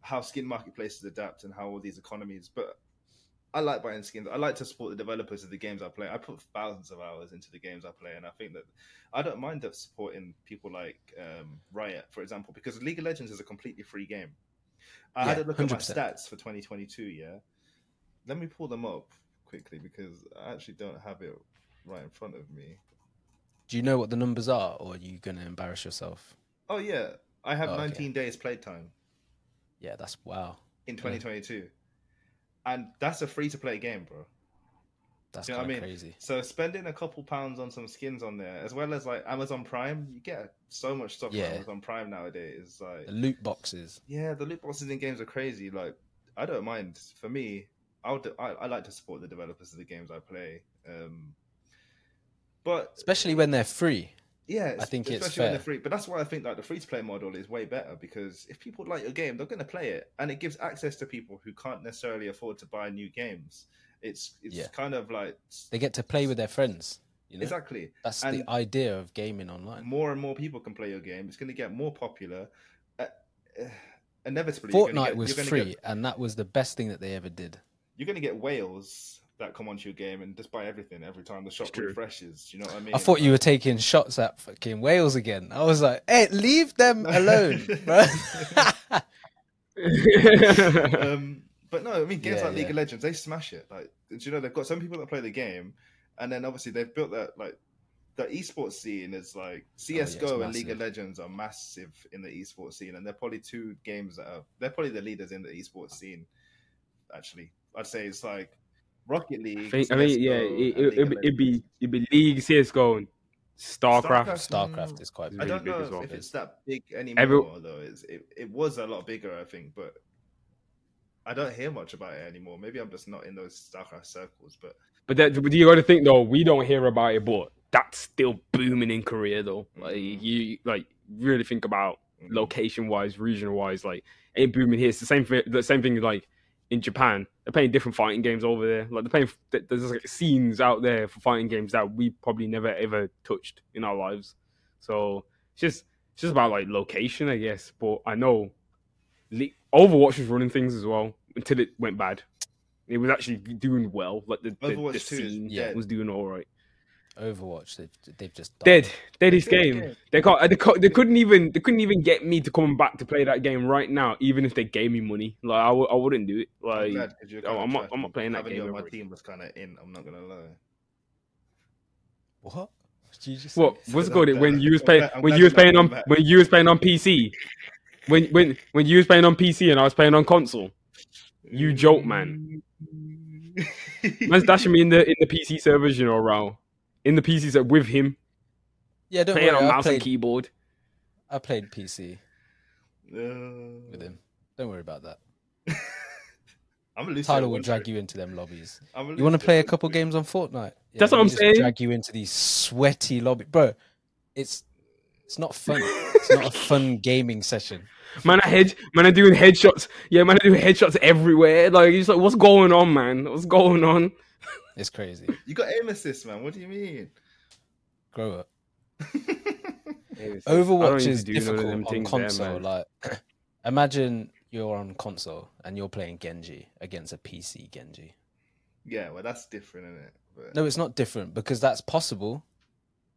S2: how skin marketplaces adapt and how all these economies. But I like buying skins. I like to support the developers of the games I play. I put thousands of hours into the games I play, and I think that I don't mind supporting people like um, Riot, for example, because League of Legends is a completely free game. I had a look at my stats for 2022. Yeah, let me pull them up quickly because I actually don't have it right in front of me.
S3: Do you know what the numbers are, or are you gonna embarrass yourself?
S2: Oh yeah, I have
S3: Oh, okay.
S2: 19 days playtime
S3: Yeah, that's wow.
S2: in 2022, and that's a free to play game, bro.
S3: That's
S2: You know what I mean?
S3: crazy.
S2: So spending a couple pounds on some skins on there, as well as like Amazon Prime, you get so much stuff
S3: Yeah.
S2: on Amazon Prime nowadays. Like,
S3: The loot boxes.
S2: yeah, the loot boxes in games are crazy. Like, I don't mind. For me, I would, I, I like to support the developers of the games I play. Um, but
S3: especially when they're free.
S2: Yeah,
S3: I think it's
S2: especially when they're
S3: fair.
S2: free. But that's why I think like the free to play model is way better because if people like your game, they're going to play it, and it gives access to people who can't necessarily afford to buy new games. It's it's
S3: Yeah.
S2: kind of like
S3: They get to play with their friends. You know,
S2: exactly
S3: that's
S2: and-
S3: the idea of gaming online.
S2: more and more people can play your game. It's going to get more popular. Uh, uh, inevitably,
S3: Fortnite
S2: get,
S3: was free,
S2: Get,
S3: and that was the best thing that they ever did.
S2: you're going to get whales that come onto your game and just buy everything every time the shop refreshes. You know what I mean?
S3: I thought you were taking shots at fucking Wales again. I was like, "Hey, leave them <laughs> alone, <laughs>
S2: um, but no, I mean games
S3: Yeah,
S2: like League
S3: yeah.
S2: of Legends, they smash it. Like, do you know, they've got some people that play the game, and then obviously they've built that like the esports scene is like CS:GO
S3: Oh, it's
S2: and League of. Legends are massive in the esports scene, and they're probably two games that are they're probably the leaders in the esports scene. Actually, I'd say it's like Rocket League.
S4: I think, I mean, yeah, it, it,
S2: League
S4: it'd, be, it'd be
S2: Legends.
S4: it'd be League, CS:GO, and StarCraft.
S2: StarCraft.
S3: Starcraft is quite.
S2: I don't
S4: big
S2: know
S4: as well.
S2: if it's that big anymore,
S4: Every-
S2: though. It's, it, it was a lot bigger, I think, but I don't hear much about it anymore. Maybe I'm just not in those StarCraft circles, but
S4: But that, but you got to think though, we don't hear about it, but that's still booming in Korea though. Like
S2: Mhm.
S4: you, like really think about
S2: mm,
S4: location wise, region wise, like ain't booming here. It's the same thing. The same thing like in Japan. They're playing different fighting games over there. Like they're playing. th- There's like scenes out there for fighting games that we probably never ever touched in our lives. So it's just it's just about like location, I guess. But I know Overwatch was running things as well until it went bad. It was actually doing well. Like the, the, the
S2: Overwatch 2 is
S4: scene
S2: dead.
S4: was doing all right.
S3: Overwatch. They've, they've just died.
S4: Dead, dead is
S2: Dead
S4: game.
S2: game.
S4: They can't. They, can't, they couldn't even. They couldn't even get me to come back to play that game right now, even if they gave me money. Like I, w- I wouldn't do it.
S2: I'm
S4: Like
S2: glad 'cause you're kinda
S4: I'm not- I'm not playing that game
S2: you my
S4: ever
S2: team was kind of in. I'm not gonna lie.
S3: What? Did you just
S4: what
S3: say?
S4: what's
S2: I'm
S4: good when you was
S2: I'm
S4: playing when you was
S2: you're
S4: playing on
S2: back.
S4: when you was playing on PC. When when when you was playing on PC and I was playing on console, You joke, man. <laughs> man's dashing me in the in the PC servers, you know, around in the PC server with him
S3: Yeah, don't
S4: playing
S3: worry.
S4: on
S3: I
S4: mouse and keyboard.
S3: I played PC
S2: Uh,
S3: with him. Don't worry about that. <laughs>
S2: I'm a.
S3: Tyler will
S2: one
S3: drag you into them lobbies.
S2: I'm
S3: You want to play a couple
S2: trick.
S3: games on Fortnite? Yeah,
S4: That's what I'm
S3: just
S4: saying.
S3: Drag you into these sweaty lobby, bro. It's it's not fun. It's not a <laughs> fun gaming session.
S4: Man, I head man, I doing headshots. Yeah, man, I doing headshots everywhere. Like, it's like, what's going on, man? What's going on?
S3: It's crazy.
S2: You got aim assist, man. What do you mean?
S3: Grow up. <laughs>
S4: I don't
S3: Overwatch is
S4: do
S3: difficult on
S4: things there,
S3: console. like, <clears throat> imagine you're on console and you're playing Genji against a PC Genji.
S2: yeah, well, that's different, isn't it? But
S3: No, it's not different because that's possible.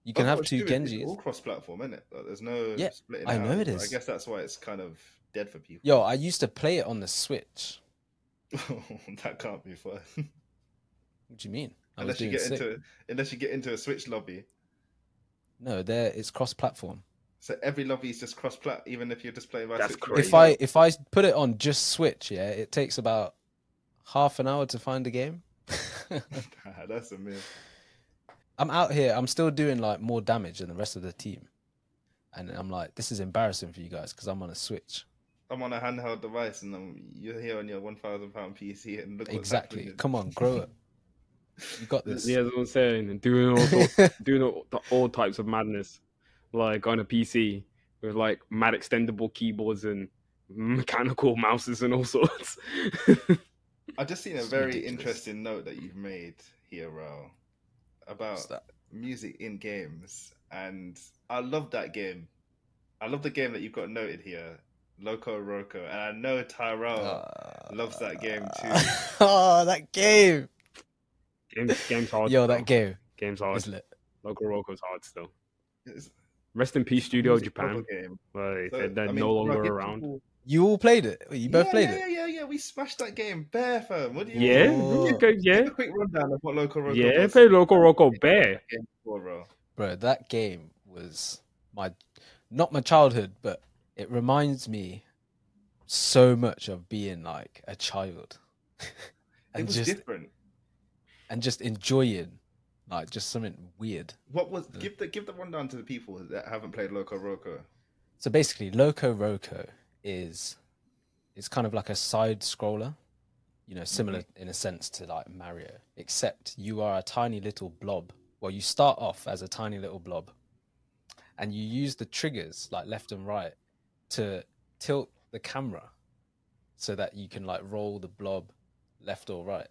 S3: You can have
S2: Overwatch
S3: two
S2: 2 is- it's
S3: Genjis.
S2: all cross-platform, isn't it? Like, there's no
S3: Yeah,
S2: splitting.
S3: I
S2: out,
S3: know it
S2: but. I guess that's why it's kind of dead for people.
S3: Yo, I used to play it on the Switch. <laughs>
S2: that can't be fun. <laughs>
S3: What do you mean? I
S2: unless you get
S3: sick.
S2: into unless you get into a Switch lobby.
S3: No, there it's cross-platform.
S2: So every lobby is just cross-plat, even if you're just playing by
S4: That's
S2: Switch.
S4: crazy.
S3: If I if I put it on just Switch, yeah, it takes about half an hour to find a game. <laughs> <laughs>
S2: that's a myth.
S3: I'm out here. I'm still doing like more damage than the rest of the team, and I'm like, this is embarrassing for you guys because I'm on a Switch.
S2: I'm on a handheld device, and um, you're here on your one thousand pound PC, and look
S3: Exactly. Come on, grow up. <laughs> You got this.
S4: Yeah, that's what I'm saying. And doing all sorts, <laughs> doing all, all types of madness, like on a PC with like mad extendable keyboards and mechanical <laughs> mouses and all sorts. <laughs>
S2: I've just seen a
S3: It's
S2: very
S3: ridiculous.
S2: interesting note that you've made here, Ro, about music in games, and I love that game. I love the game that you've got noted here, Loco Roco, and I know Tairell
S3: Uh,
S2: loves that game too.
S3: oh, that game!
S4: Games, games hard.
S3: Yo, that game
S4: Games hard.
S3: is lit.
S4: Loco Roco's hard still.
S2: It's
S4: Rest in peace, Studio Japan.
S2: puzzle game.
S4: Like,
S2: So,
S4: they're they're
S2: I mean,
S4: no longer
S2: like,
S4: around.
S2: people-
S3: You all played it. You both
S2: yeah,
S3: played
S2: yeah,
S3: it.
S2: Yeah, yeah, yeah. We smashed that game bare firm. What do you
S4: Yeah,
S2: mean?
S3: Oh.
S4: okay, yeah,
S2: Give a quick rundown of what Loco Roco
S4: yeah.
S2: was.
S4: Play Local Roko Bear.
S2: Before, bro.
S3: bro that game was my not my childhood but it reminds me so much of being like a child <laughs>
S2: It was
S3: just
S2: different.
S3: And just enjoying like just something weird.
S2: What was give the give the rundown to the people that haven't played Loco Roco?
S3: so basically loco roco is it's kind of like a side scroller you know similar mm-hmm. in a sense to like mario except you are a tiny little blob. Well you start off as a tiny little blob and you use the triggers like left and right to tilt the camera so that you can like roll the blob left or right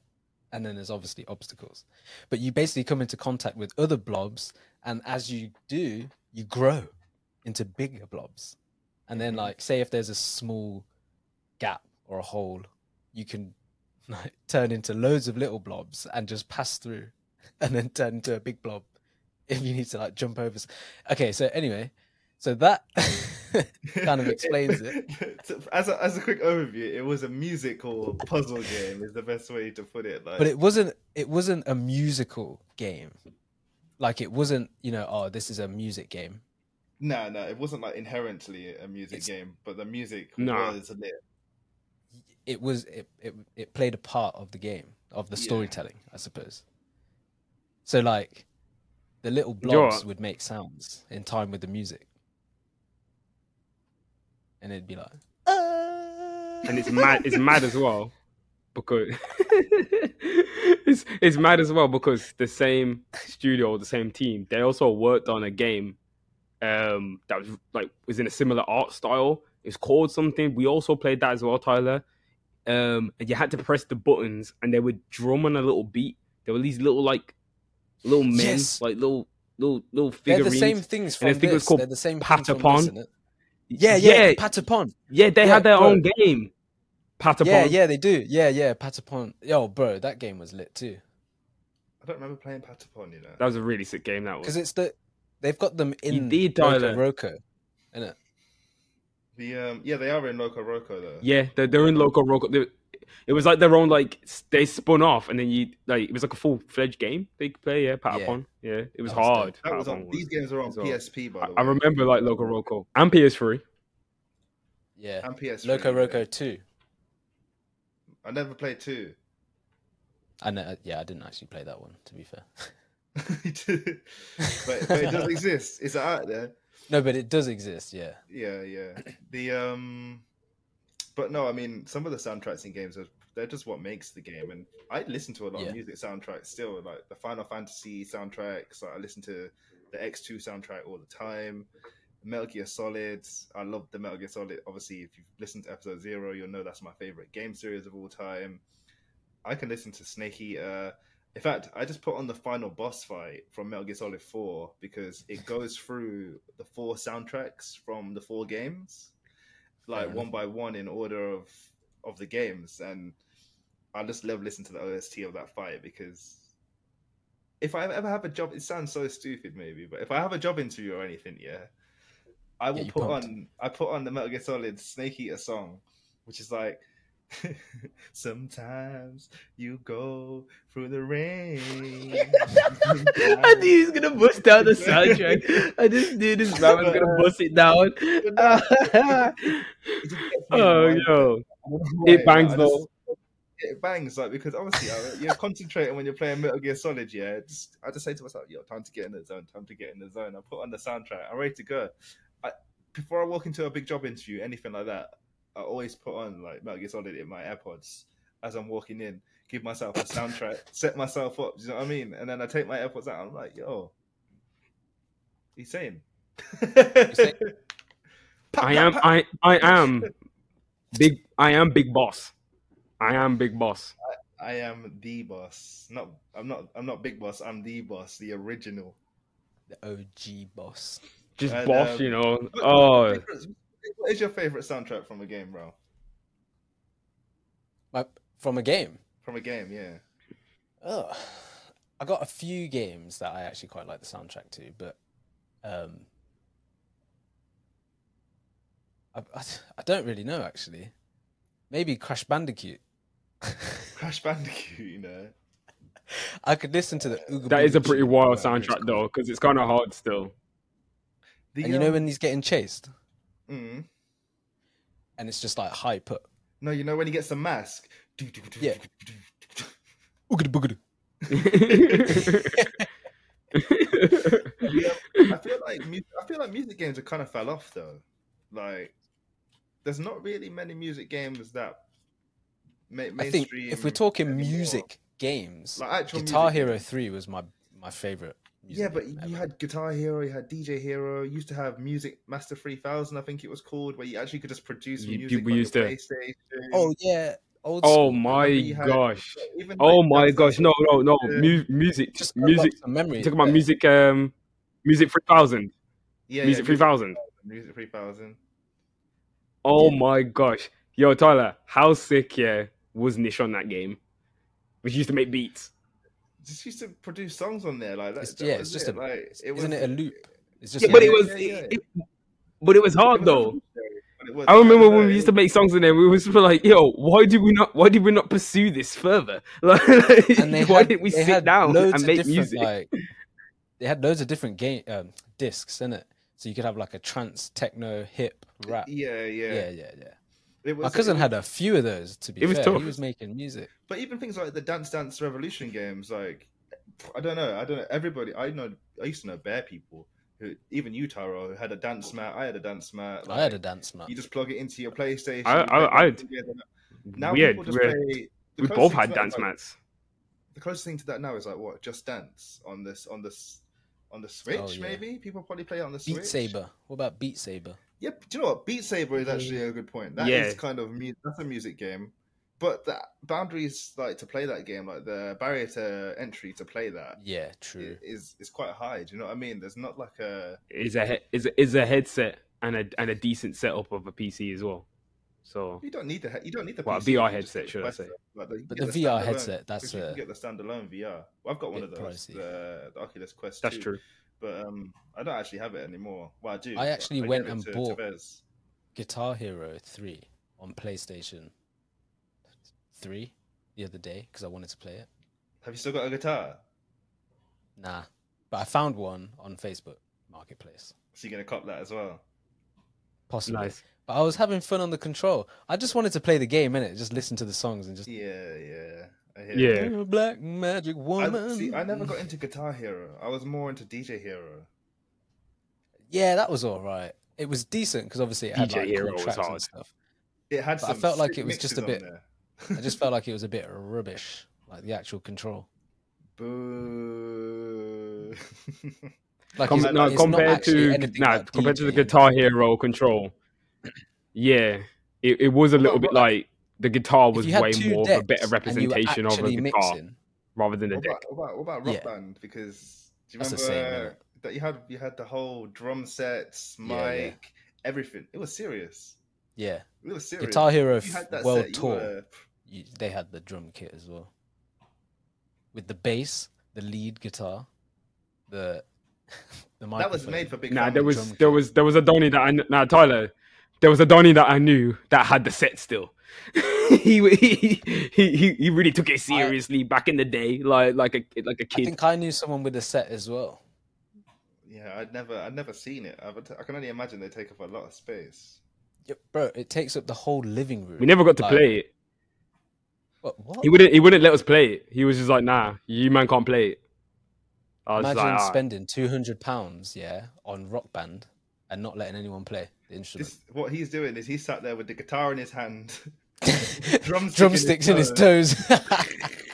S3: and then there's obviously obstacles. But you basically come into contact with other blobs and as you do you grow into bigger blobs. And then
S2: Mhm.
S3: like say if there's a small gap or a hole you can <laughs> like turn into loads of little blobs and just pass through <laughs> and then turn into a big blob if you need to like jump over okay so anyway so that <laughs> <laughs> kind of explains it <laughs>
S2: as a, as a quick overview, it was a musical puzzle game. Is the best way to put it. Like,
S3: but it wasn't it wasn't a musical game like it wasn't you know oh this is a music game
S2: no, no, it wasn't like inherently a music
S3: It's-
S2: game, but the music
S4: Nah.
S2: was lit.
S3: it was it, it it played a part of the game of the
S2: Yeah.
S3: storytelling i suppose so like the little
S4: You
S3: blobs
S4: what?
S3: would make sounds in time with the music and it'd be like
S4: and it's mad. It's mad as well because <laughs> it's it's mad as well because the same studio, the same team, they also worked on a game um, that was like was in a similar art style. It's called something. We also played that as well, Tyler. Um, and you had to press the buttons, and they would drum on a little beat. There were these little like little men,
S3: Yes.
S4: like little little little
S3: they're
S4: figurines.
S3: the same things from
S4: I think it was
S3: this.
S4: called
S3: they're the same things from this,
S4: Patapon.
S3: isn't it? Yeah yeah,
S4: yeah,
S3: patapon
S4: yeah. They
S3: Yeah,
S4: had their
S3: bro.
S4: own game. Patapon.
S3: yeah yeah they do yeah yeah patapon yo bro that game was lit too
S2: I don't remember playing Patapon. You know,
S4: That was a really sick game. That was.
S3: because it's the they've got them in
S4: did,
S3: Loco
S4: Tyler.
S3: Roco, innit?
S2: the um, yeah, they are in Loco Roco though.
S4: Yeah, they're, they're in local rock. they- It was like their own like they spun off, and then you like it was like a full fledged game they could play. Yeah, Patapon. Yeah, it was
S3: That was
S4: hard.
S2: That was
S4: Patapon
S2: on, these games are on
S4: as well.
S2: PSP by
S4: I,
S2: the way.
S4: I remember like Loco Roco and PS3.
S3: yeah
S2: and PS3.
S3: Loco
S2: yeah.
S3: Roco 2
S2: I never played two.
S3: I know, yeah I didn't actually play that one to be fair <laughs>
S2: but, but it does <laughs> exist. It's out there.
S3: no but it does exist yeah
S2: Yeah, yeah. The um, but no, I mean, some of the soundtracks in games are they're just what makes the game. And I listen to a lot
S3: Yeah.
S2: of music soundtracks still, like the Final Fantasy soundtracks. Like I listen to the X two soundtrack all the time. Metal Gear Solid. I love the Metal Gear Solid. Obviously, if you've listened to episode zero, you'll know that's my favorite game series of all time. I can listen to Snake Eater. In fact, I just put on the final boss fight from Metal Gear Solid 4 because it goes through the four soundtracks from the four games, like one by one in order of of the games, and I just love listening to the OST of that fight because if I ever have a job, it sounds so stupid maybe, but if I have a job interview or anything, yeah, I will
S3: you
S2: put
S3: pumped.
S2: on I put on the Metal Gear Solid Snake Eater song, which is like. <laughs> Sometimes you go through the rain.
S4: I knew he's gonna bust down the soundtrack. I just knew this man was gonna bust it down.
S2: It just gets <laughs> me
S4: oh yo,
S2: vibe. I don't know
S4: it bangs though.
S2: It bangs like because obviously you're concentrating when you're playing Metal Gear Solid. Yeah, just I just say to myself, "Yo, time to get in the zone. Time to get in the zone." I put on the soundtrack. I'm ready to go. I, before I walk into a big job interview, anything like that, I always put on like Metal Gear Solid in my AirPods as I'm walking in. Give myself a soundtrack, <laughs> set myself up. You know what I mean? And then I take my AirPods out. I'm like, "Yo, he's saying."
S3: saying- <laughs>
S4: I am. I I am big I am big boss. I am big boss.
S2: I am the boss. Not I'm not I'm not big boss. I'm the boss, the original.
S3: The OG boss.
S4: Just
S2: And,
S4: boss,
S2: um,
S4: you know.
S2: What-
S4: Oh,
S2: what is your favorite soundtrack from a game, bro?
S3: My, from a game.
S2: From a game, yeah.
S3: Oh, I got a few games that I actually quite like the soundtrack to, but um, I, I, I don't really know actually. Maybe Crash Bandicoot. <laughs>
S2: Crash Bandicoot, you know.
S3: I could listen to the. Ooga
S4: that is a pretty wild soundtrack though, because it's kind of hard still.
S2: The,
S3: And you know
S2: um,
S3: when he's getting chased,
S2: mm,
S3: and it's just like put.
S2: no, you know when he gets the mask.
S3: Yeah. Oogity boogity.
S2: Yeah, I feel like mu- I feel like music games have kind of fell off though. Like, there's not really many music games that ma-
S3: I think if we're talking
S2: anymore.
S3: music games,
S2: like
S3: Guitar
S2: music
S3: Hero
S2: games.
S3: Three was my my favorite. Music
S2: Yeah, but
S3: game
S2: you had Guitar Hero, you had DJ Hero, you used to have Music Master 3000, I think it was called, where you actually could just produce
S4: You-
S2: music
S4: we
S2: on
S4: used
S2: your
S4: to-
S2: PlayStation.
S3: Oh yeah, old
S4: oh my
S2: you had-
S4: gosh.
S2: Even
S4: Oh
S2: like
S4: my gosh. No, no, no.
S2: Yeah.
S4: Mu- music.
S3: Just
S4: music.
S3: unlocked some memory.
S4: You talking about
S3: there.
S4: music? Um, music three thousand.
S2: Yeah,
S4: music
S2: yeah,
S4: three thousand.
S2: Music 3000.
S4: Oh
S3: Yeah.
S4: my gosh. Yo, Tyler, how sick yeah was Nish on that game? Which used to make beats.
S2: Just used to produce songs on there. Like, that,
S3: It's-
S2: that
S3: yeah, it's just
S2: it.
S3: a-
S2: like, it was,
S3: Isn't it a loop? It's just
S4: Yeah, but it was.
S2: yeah, yeah.
S4: It, it- but it was hard though.
S2: revolutionary, but it was-
S4: I remember when we used to make songs in there. We was like, "Yo, why did we not? Why did we not pursue this further? <laughs> Like,
S3: and they
S4: why
S3: had,
S4: did we sit down and make music?"
S3: Like, they had loads of different game um, discs in it, so you could have like a trance, techno, hip, rap.
S2: Yeah, yeah.
S3: Yeah, yeah, yeah.
S2: It
S3: My cousin
S2: it
S3: had a few of those. To be
S4: It was
S3: fair,
S4: tough.
S3: he was making music.
S2: But even things like the Dance Dance Revolution games, like I don't know, I don't know. Everybody, I know, I used to know bare people who, even you, Taro, who had a dance mat. I had a dance mat.
S3: I had a dance mat.
S2: You just plug it into your PlayStation.
S4: I- I-
S2: play
S4: I-
S2: games. Now
S4: we had,
S2: people just
S4: we,
S2: play.
S4: we both had dance
S2: like,
S4: mats.
S2: The closest thing to that now is like what? Just Dance on this on this on the oh, Switch.
S3: Oh, yeah.
S2: Maybe people probably play it on the Switch.
S3: Beat Saber. What about Beat Saber?
S2: Yeah, do you know what? Beat Saber is actually a good point. That is
S4: Yeah.
S2: kind of mu- that's a music game, but the boundaries like to play that game, like the barrier to entry to play that
S3: Yeah, true.
S2: is is quite high. Do you know what I mean? There's not like a
S4: Is a he- is a, is a headset and a and a decent setup of a PC as well. So
S2: you don't need the he- you don't need the
S4: Well,
S2: PC, you
S4: VR headset, should I say.
S2: like the-
S3: But
S2: get
S3: the VR headset, that's
S2: because you can get the standalone VR. Well, I've got one of those,
S3: pricey.
S2: the, the Oculus Quest.
S4: that's
S2: 2,
S4: true.
S2: But um, I don't actually have it anymore. Well, I do.
S3: I actually
S2: gave
S3: went and
S2: to
S3: bought-
S2: Tevez.
S3: Guitar Hero 3 on PlayStation 3 the other day because I wanted to play it.
S2: Have you still got a guitar?
S3: Nah. But I found one on Facebook Marketplace.
S2: So you're gonna cop that as well?
S3: Possibly.
S4: Nice.
S3: But I was having fun on the control. I just wanted to play the game, innit? Just listen to the songs and just.
S2: Yeah, yeah. I
S4: Yeah.
S2: that.
S3: You're a black magic
S2: I,
S3: woman.
S2: see, I never got into Guitar Hero. I was more into DJ Hero.
S3: Yeah, that was all right. It was decent because obviously it had
S4: DJ
S3: like
S4: Hero
S3: cool tracks and stuff.
S2: It had
S3: But I felt like it was just a bit- I just felt <laughs> like it was a bit rubbish, like the actual control.
S2: Boo. <laughs>
S3: Like
S4: Com-
S3: it's,
S4: no,
S3: it's
S4: compared
S3: actually
S4: to
S3: anything
S4: nah,
S3: like
S4: compared to the Guitar Hero control, yeah, it, it was a little
S2: Well,
S4: bit
S2: well,
S4: like the guitar was way more of a better
S3: and you were
S4: representation of a
S3: actually
S4: guitar
S3: mixing,
S4: rather than a
S2: what,
S4: deck.
S2: about, what about what about Rock
S3: Yeah.
S2: Band? Because do you
S3: That's
S2: remember
S3: same, innit?
S2: that you had you had the whole drum sets, mic,
S3: Yeah, yeah.
S2: everything. It was serious.
S3: Yeah,
S2: It was serious.
S3: Guitar Hero
S2: If you had that
S3: World
S2: set, you
S3: Tour.
S2: were-
S3: you, they had the drum kit as well, with the bass, the lead guitar, the <laughs> the
S2: that was made for big.
S4: Nah, there was there
S3: kit.
S4: was there was a Donny that I nah Tyler, there was a Donny that I knew that had the set still. <laughs> <laughs> he, he he he he really took it seriously back in the day, like like a like a
S3: I
S4: kid.
S3: I think I knew someone with a set as well.
S2: Yeah, I'd never, I'd never seen it. I've, I can only imagine they take up a lot of space.
S3: Yeah, bro, it takes up the whole living room.
S4: We never got to
S3: Like,
S4: play it.
S3: What? what?
S4: He wouldn't he wouldn't let us play it. He was just like, nah, you man can't play it. I was
S3: Imagine
S4: like,
S3: spending two hundred pounds, yeah, on Rock Band and not letting anyone play the instrument.
S2: This, what he's doing is he sat there with the guitar in his hand, <laughs> <laughs> drumstick
S3: Drumsticks in his
S2: toe,
S3: toes. <laughs>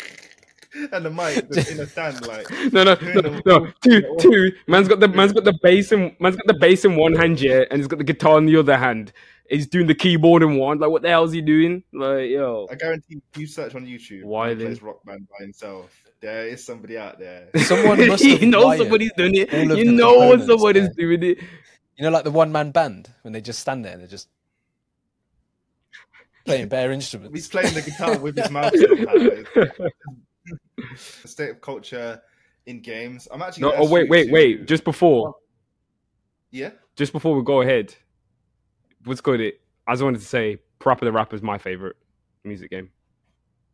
S3: <laughs>
S2: and the mic in a stand. Like,
S4: no, no, no, no. Two, two. Man's got the man's got the bass in man's got the bass in one hand, yeah, and he's got the guitar in the other hand. He's doing the keyboard and one. Like, what the hell is he doing? Like, yo,
S2: I guarantee you search on YouTube, why plays rock band by himself. There is somebody out there.
S3: Someone must
S4: you know somebody's doing it. You know somebody's
S3: there.
S4: doing it.
S3: You know, like the one man band when they just stand there and they're just playing bare instruments.
S2: He's playing the guitar with his mouth. <laughs> the state of culture in games. I'm actually.
S4: No, oh wait, wait,
S2: to-
S4: wait. Just before,
S2: yeah.
S4: just before we go ahead, what's good? It. I just wanted to say, Parappa the Rapper is my favorite music game.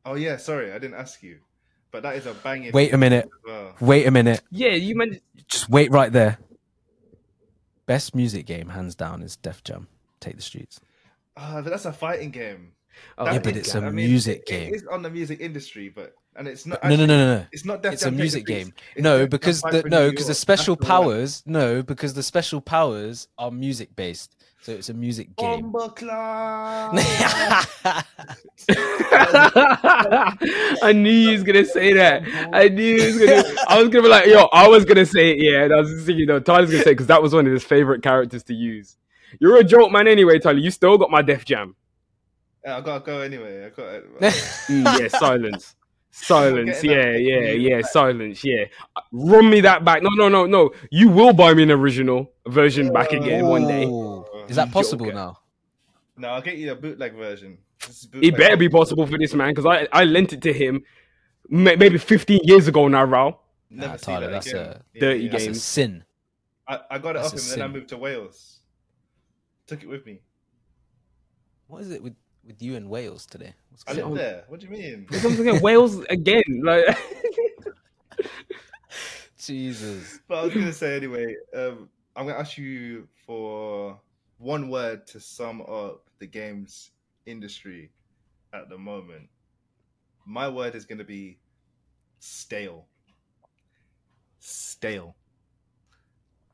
S2: Oh yeah. Sorry, I didn't ask you, but that is a banging.
S3: Wait a minute.
S2: well.
S3: Wait a minute.
S4: Yeah, you meant
S3: Just wait right there. Best music game, hands down, is Def Jam. Take the streets.
S2: Ah, but that's a fighting game.
S4: Oh,
S2: That
S3: Yeah, but
S2: is-
S3: it's a
S2: I mean,
S3: music
S2: it-
S3: game.
S2: It is on the music industry, but and it's not.
S3: No, no, no, no, no.
S2: It's not. Def
S3: It's a
S2: Jam Take
S3: music
S2: Streets.
S3: game.
S2: It's
S3: No,
S2: Def
S3: because the no, because the special
S2: That's the one.
S3: powers. No, because the special powers are music based. So it's a music game.
S2: Bomba Clan. <laughs>
S4: I knew he was gonna say that. I knew he was gonna. I was gonna be like, yo, I was gonna say it. Yeah, and I was just thinking, no, Tyler's gonna say because that was one of his favorite characters to use. You're a joke man anyway, Tyler. You still got my Def Jam.
S2: Yeah, I gotta go anyway. I got it. <laughs>
S4: Mm, yeah, silence. Silence. Yeah, yeah, yeah.
S2: back.
S4: Silence. Yeah. Run me that back. No, no, no, no. You will buy me an original version back again one day.
S3: Is that possible
S4: joker.
S3: now?
S2: No, I'll get you a bootleg version. This is
S4: It better be possible for this man because I, I lent it to him maybe 15 years ago now, Raul.
S2: Never
S3: Nah, Tyler,
S2: that
S3: that's
S2: again.
S3: a
S4: dirty
S3: That's
S4: Games.
S3: a sin.
S2: I, I got it
S3: That's
S2: off him, and then I moved to Wales. Took it with me.
S3: What is it with, with you and Wales today? What's
S2: I
S3: going
S2: live there. What do you mean?
S4: Again, Wales again. Like, <laughs>
S3: Jesus.
S2: But I was gonna say anyway. Um, I'm gonna ask you for one word to sum up the games industry at the moment. My word is gonna be stale. Stale.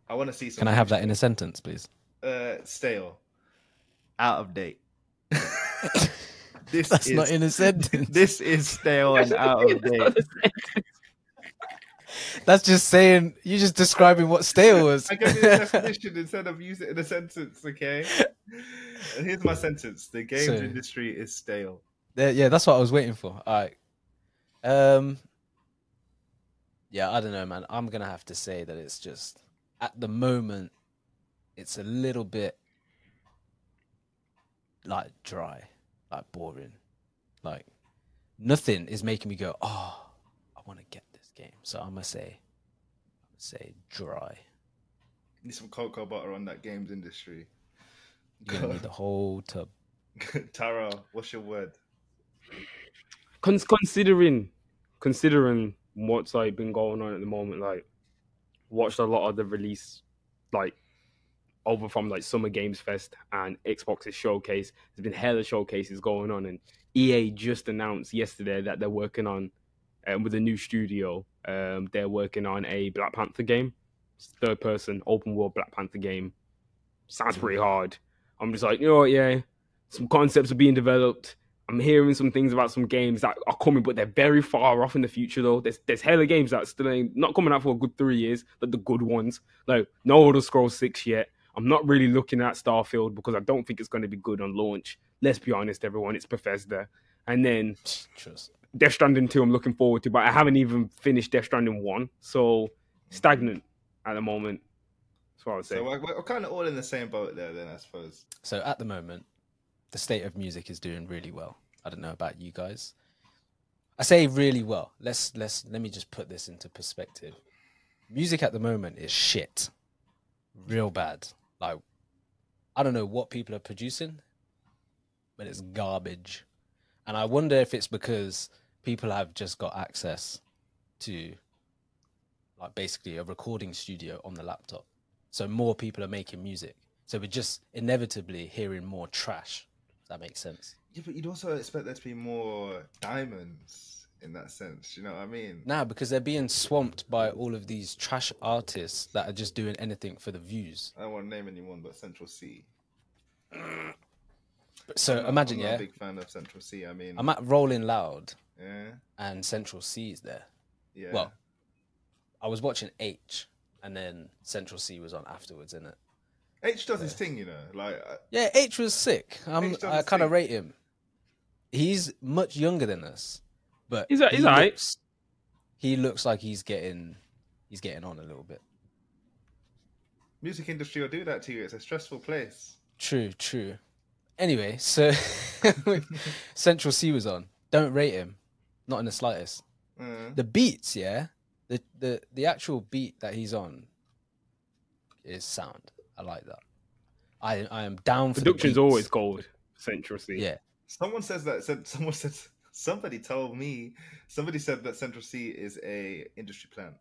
S2: I want to see some.
S3: Can I have that in a sentence, please?
S2: Uh, stale. Out of date. <laughs> this
S3: That's
S2: is
S3: not in a sentence.
S2: this is stale and out of date. <laughs>
S3: That's just saying you're just describing what stale <laughs> was.
S2: I gave you the definition instead of use it in a sentence, okay? And here's my sentence: the games
S3: So-
S2: industry is stale.
S3: Yeah, yeah, that's what I was waiting for. All right. Um. Yeah, I don't know, man. I'm gonna have to say that it's just at the moment, it's a little bit like dry, like boring, like nothing is making me go, oh, I want to get this game. So I'm gonna say, I'm gonna say dry.
S2: Need some cocoa butter on that games industry.
S3: You're gonna need the <laughs> whole tub.
S2: Tara, what's your word?
S4: Con- considering, considering what's like been going on at the moment, like watched a lot of the release, like over from like Summer Games Fest and Xbox's showcase. There's been hella showcases going on, and EA just announced yesterday that they're working on um, with a new studio. Um, they're working on a Black Panther game, third person open world Black Panther game. Sounds pretty hard. I'm just like, you know what, yeah, some concepts are being developed. I'm hearing some things about some games that are coming, but they're very far off in the future. Though there's there's hella games that still ain't not coming out for a good three years, but the good ones. Like no Elder Scrolls Six yet. I'm not really looking at Starfield because I don't think it's going to be good on launch. Let's be honest, everyone, it's Bethesda. And then
S3: Trust.
S4: Death Stranding 2, I'm looking forward to, but I haven't even finished Death Stranding 1, so stagnant at the moment. That's what I would say.
S2: So we're, we're kind of all in the same boat there, then I suppose.
S3: So at the moment, the state of music is doing really well. I don't know about you guys. I say really well. Let's let's let me just put this into perspective. Music at the moment is shit. Real bad. Like I don't know what people are producing, but it's garbage. And I wonder if it's because people have just got access to like basically a recording studio on the laptop. So more people are making music. So we're just inevitably hearing more trash. That make sense?
S2: Yeah, but you'd also expect there to be more diamonds in that sense. You know what I mean?
S3: Nah, because they're being swamped by all of these trash artists that are just doing anything for the views.
S2: I don't want to name anyone, but Central Cee.
S3: So
S2: I'm not-
S3: imagine,
S2: I'm not
S3: yeah,
S2: a big fan of Central Cee. I mean,
S3: I'm at Rolling Loud
S2: yeah,
S3: and Central Cee is there.
S2: yeah.
S3: Well, I was watching Aitch and then Central Cee was on afterwards, in it.
S2: Aitch does his thing, you know. Like uh,
S3: Yeah, Aitch was sick. I'm,
S2: Aitch
S3: I kind of rate him. He's much younger than us, but
S4: He's a- he's
S3: he
S4: alright.
S3: looks, he looks like he's getting he's getting on a little bit.
S2: music industry will do that to you. It's a stressful place.
S3: True, true. Anyway, so <laughs> Central Cee was on. Don't rate him, not in the slightest.
S2: Uh,
S3: The beats, yeah, the the the actual beat that he's on is sound. I like that. I I am down for the
S4: Production's
S3: beats.
S4: always gold. Central Cee.
S3: Yeah,
S2: someone says that. Said someone said somebody told me. Somebody said that Central Cee is a industry plant.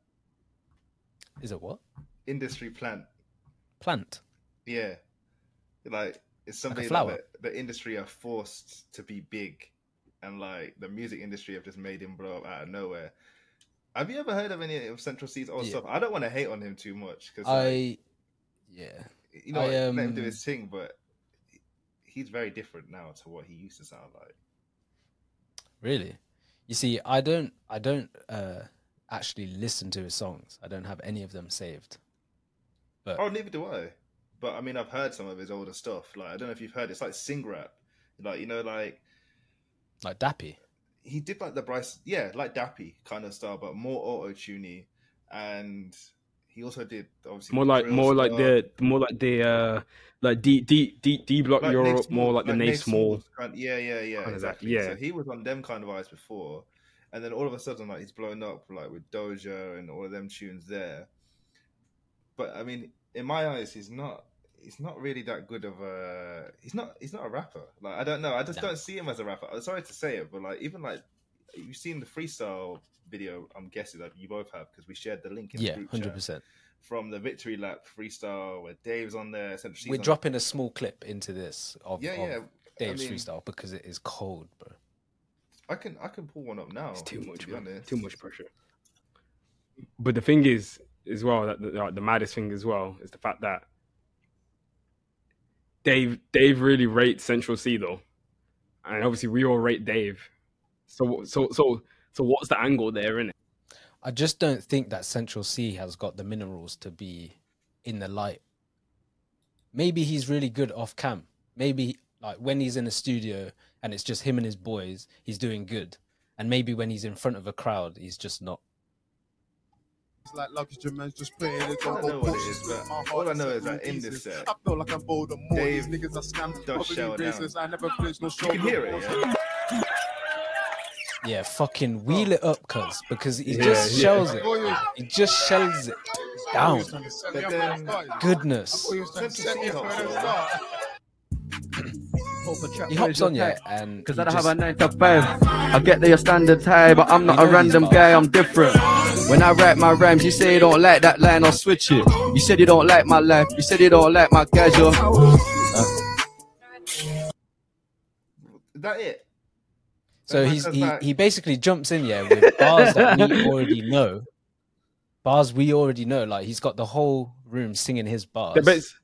S3: is it what
S2: Industry plant.
S3: plant?
S2: Yeah, like it's something
S3: flower?
S2: that the, industry are forced to be big, and like the music industry have just made him blow up out of nowhere. Have you ever heard of any of Central Cee's old
S3: Yeah.
S2: stuff? I don't want to hate on him too much because
S3: I yeah.
S2: you know
S3: I,
S2: what, let him do
S3: um,
S2: his thing, but he's very different now to what he used to sound like.
S3: Really? You see, I don't I don't uh actually listen to his songs. I don't have any of them saved. But
S2: Oh, neither do I. But I mean, I've heard some of his older stuff. Like I don't know if you've heard. It's like sing rap. Like you know, like
S3: like Dappy.
S2: he did like the Bryce, yeah, like Dappy kind of style, but more auto tuney, and he also did obviously
S4: More like more like the more like the uh like D D D D block
S2: like
S4: Europe,
S2: Nate
S4: more
S2: Small-
S4: like the Nate
S2: Nate
S4: Small.
S2: Small's kind- yeah, yeah, yeah,
S4: kind of that,
S2: exactly.
S4: yeah.
S2: So he was on them kind of eyes before, and then all of a sudden, like he's blown up like with Doja and all of them tunes there. But I mean, in my eyes, he's not. He's not really that good of a. He's not. He's not a rapper. Like I don't know. I just
S3: No.
S2: don't see him as a rapper. I'm sorry to say it, but like even like you've seen the freestyle video. I'm guessing that you both have because we shared the link. In
S3: Yeah,
S2: the group
S3: hundred percent.
S2: from the victory lap freestyle where Dave's on there. Central
S3: We're
S2: on-
S3: dropping a small clip into this of,
S2: Yeah,
S3: of
S2: yeah.
S3: Dave's
S2: I mean,
S3: freestyle because it is cold, bro.
S2: I can I can pull one up now.
S4: It's too much,
S2: to be
S4: man. Too much pressure. But the thing is, as well, that the, like, the maddest thing as well is the fact that Dave Dave really rates Central Cee though, and obviously we all rate Dave. So so so so what's the angle there in it?
S3: I just don't think that Central Cee has got the minerals to be in the light. Maybe he's really good off cam. Maybe like when he's in a studio and it's just him and his boys, he's doing good. And maybe when he's in front of a crowd, he's just not.
S5: It's like luggage and man's just playing it.
S2: I don't know what it is, but all I know is that in this set,
S5: I feel like I'm bold and more.
S2: Dave
S5: These niggas are scams.
S2: does shell
S5: Probably
S2: down.
S5: I never flinch no
S2: show.
S5: You
S2: can hear it, yeah.
S3: Yeah, fucking wheel oh. it up, cuz because he
S4: Yeah,
S3: just
S4: yeah.
S3: shells it.
S5: thought you was-
S3: He just shells it down.
S5: you was trying to set me
S2: But
S5: up when I
S2: then-
S3: Goodness.
S5: thought you was trying to set me up when I
S2: Central Cee
S5: started.
S3: He hops on yeah, and
S6: Because I don't have a 9 to 5. I get that you're standard high, but I'm not
S3: You
S6: a random guy. I'm different. When I write my rhymes, you say you don't like that line, I'll switch it. You said you don't like my life, you said you don't like my casual. Uh.
S2: Is that it?
S3: So
S2: That
S3: he's he, he basically jumps in yeah with bars that we <laughs> already know. Bars we already know. Like he's got the whole room singing his bars.
S4: The best.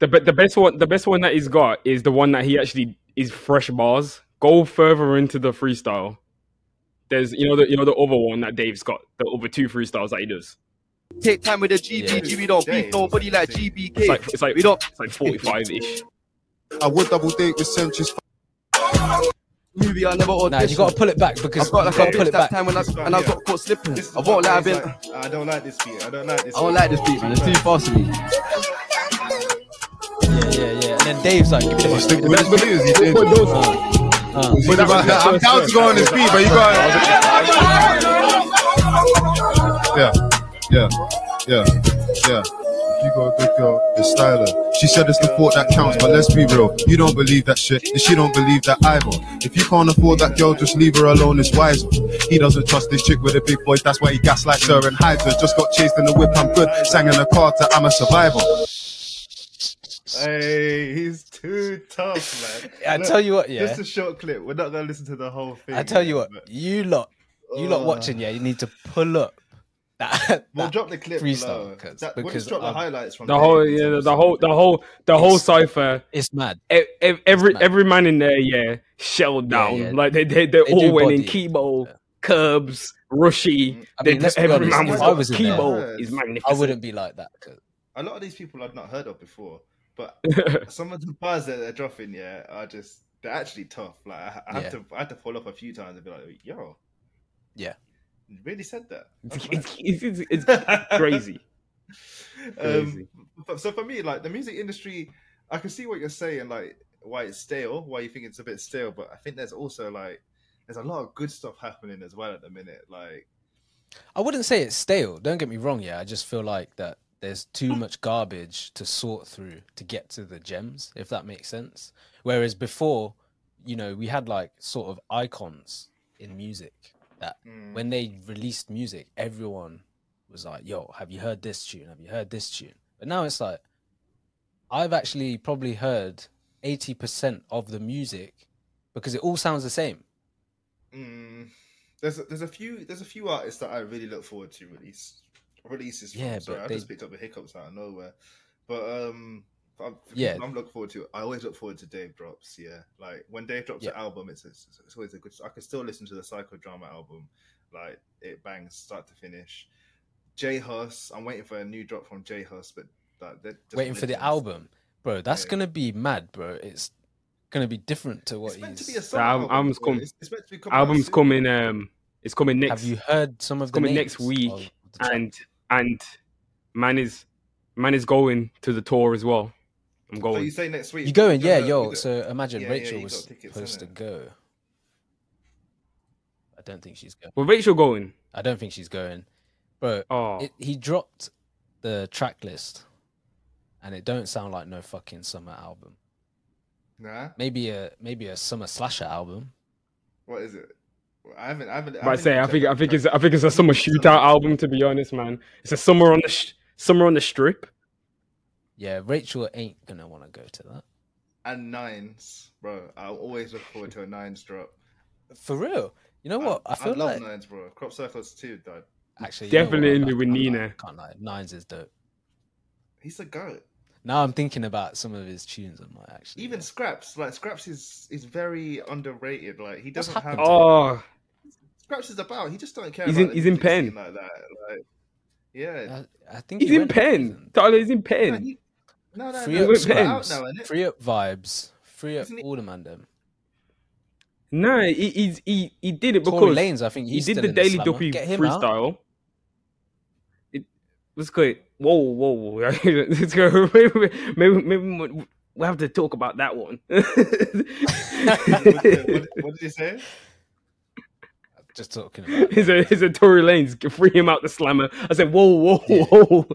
S4: The, be- the best one the best one that he's got is the one that he actually is fresh bars. Go further into the freestyle. There's you know the you know the other one that Dave's got the other two freestyles that he does.
S6: Take time with the GBG, GB don't beat nobody like
S4: It's
S6: GBK.
S4: like it's like it's like forty five ish.
S5: I would double date with Centuries.
S6: Movie, I never
S3: Nah, you got to pull it back because
S6: I've got like
S3: got
S6: a
S3: to pull
S6: bitch
S3: it
S6: that
S3: back.
S6: time when I,
S2: This
S6: and I got caught slipping. I won't lie, I've
S2: he's
S6: been.
S2: like, I don't like this beat. I don't like this.
S6: I don't
S2: beat."
S6: like this beat, man. It's too fast for me.
S3: Yeah, yeah, yeah. And then Dave's like, give me the
S5: Stick
S3: give me
S5: with
S3: the
S5: his beliefs, he did.
S3: uh,
S5: But I'm down to go on this beat, but you got. Yeah, yeah, yeah, yeah. If you got a good girl, it's styler. She said it's the thought that counts, but let's be real. You don't believe that shit, and she don't believe that either. If you can't afford that girl, just leave her alone, it's wiser. He doesn't trust this chick with a big voice, that's why he gaslights her and hides her. Just got chased in the whip, I'm good. Sang in the car to I'm a survivor.
S2: Hey, he's too tough, man. <laughs>
S3: I
S2: Look,
S3: tell you what, yeah.
S2: Just a short clip. We're not gonna listen to the whole thing.
S3: I tell you what,
S2: but-
S3: you lot, you lot
S2: Ugh.
S3: watching, yeah, you need to pull up that.
S2: We'll
S3: that
S2: drop the clip
S3: freestyle,
S2: below.
S3: 'cause-
S2: That, we'll
S3: because,
S2: just drop the
S3: um,
S2: highlights from
S4: The whole yeah
S2: and
S4: the whole the whole the whole
S3: It's-
S4: cipher.
S3: it's mad.
S4: e- e- Every
S3: mad.
S4: every man in there, yeah, shelled down.
S3: yeah.
S4: Like they they, they,
S3: They
S4: all went in
S3: body.
S4: Kibo,
S3: Yeah.
S4: Curbs, Rushy.
S3: I mean, let's
S4: every
S3: honest,
S4: man was
S3: I was in there,
S4: Kibo
S2: there-
S4: is
S2: I
S4: magnificent.
S3: I wouldn't be like that. 'cause
S2: a lot of these people I'd not heard of before, but <laughs> some of the bars that they're dropping, yeah, are just they're actually tough. Like I, I have
S3: Yeah.
S2: to, I had to follow up a few times and be like, "Yo,
S3: Yeah.
S2: Really said that."
S4: it's, <laughs> it's, it's, it's crazy. <laughs>
S2: um, so for me, like the music industry, I can see what you're saying, like why it's stale, why you think it's a bit stale. But I think there's also like there's a lot of good stuff happening as well at the minute. Like
S3: I wouldn't say it's stale. Don't get me wrong. Yeah, I just feel like that there's too much garbage to sort through to get to the gems, if that makes sense. Whereas before, you know, we had like sort of icons in music that
S2: mm,
S3: when they released music, everyone was like, "Yo, have you heard this tune? Have you heard this tune?" But now it's like I've actually probably heard eighty percent of the music because it all sounds the same.
S2: mm, there's a, there's a few there's a few artists that I really look forward to release releases. From.
S3: Yeah,
S2: Sorry,
S3: but
S2: I
S3: they-
S2: just picked up the hiccups out of nowhere. But um, for, for
S3: Yeah.
S2: I'm looking forward to. It. I always look forward to Dave drops. Yeah, like when Dave drops
S3: Yeah.
S2: an album, it's, it's it's always a good. I can still listen to the Psychodrama album, like it bangs start to finish. J Hus, I'm waiting for a new drop from J Hus, but like, they're
S3: Waiting for the
S2: legends.
S3: album, bro. That's
S2: Yeah.
S3: gonna be mad, bro. It's gonna be different to what
S2: It's meant to
S3: he's.
S2: be a summer
S4: album-
S2: album.
S4: album's
S2: bro. It's, it's meant to be coming
S4: Album's coming. Um, it's coming next.
S3: Have you heard some of the
S4: coming
S3: names
S4: next week,
S3: the
S4: and and man is man is going to the tour as well. I'm oh, going.
S2: So
S4: going.
S2: you say next week?
S3: you going? Yeah, yo.
S2: you go-
S3: So imagine
S2: Yeah, yeah,
S3: Rachel
S2: you
S3: was
S2: tickets,
S3: supposed to go. I don't think she's going.
S4: Well, Rachel going.
S3: I don't think she's going, bro.
S4: Oh,
S3: It, he dropped the track list, and it don't sound like no fucking summer album.
S2: Nah,
S3: Maybe a maybe a summer slasher album.
S2: what is it? I haven't. I haven't.
S4: but I say I think I think it's I think it's a summer shootout album. To be honest, man, it's a summer on the sh- summer on the strip.
S3: Yeah, Rachel ain't gonna want to go to that.
S2: and nines, bro. I always look forward to a nines drop.
S3: For real. You know what? I, feel
S2: love
S3: like
S2: nines, bro. Crop circles too, dad.
S3: actually you know what?
S4: Definitely in
S3: I
S4: there with
S3: can't
S4: Nina.
S3: Can't lie. Nines is dope.
S2: He's a goat.
S3: Now I'm thinking about some of his tunes. I'm like, actually,
S2: Even
S3: yeah.
S2: Skrapz, like Skrapz is is very underrated. Like he doesn't have.
S3: to
S4: Oh,
S2: Skrapz is about. He just don't care.
S4: He's in-
S2: the
S4: he's in
S2: music scene
S4: Penn.
S2: like that. Like, yeah.
S3: I, I think
S4: he's
S3: he
S4: in pen. Tyler, is in
S2: No,
S4: pen.
S2: he- no, no,
S3: Free
S2: no.
S3: up
S2: He's got
S4: Penn.
S2: out now.
S3: Free up vibes. Free up
S2: Isn't he-
S3: all the man them.
S4: No, he he's, he he did it
S3: Tory
S4: because
S3: Lanez, I think
S4: he did
S3: still
S4: the
S3: in
S4: Daily
S3: slammer.
S4: Duppy
S3: Get him out.
S4: freestyle. It was good. Whoa, whoa, whoa! <laughs> Let's go. <laughs> Maybe, maybe, maybe we'll have to talk about that one.
S2: what, <laughs> what, what did you say?
S3: Just talking about.
S4: Is a is a Tory Lanez free him out the slammer? I said, whoa, whoa, whoa! <laughs> so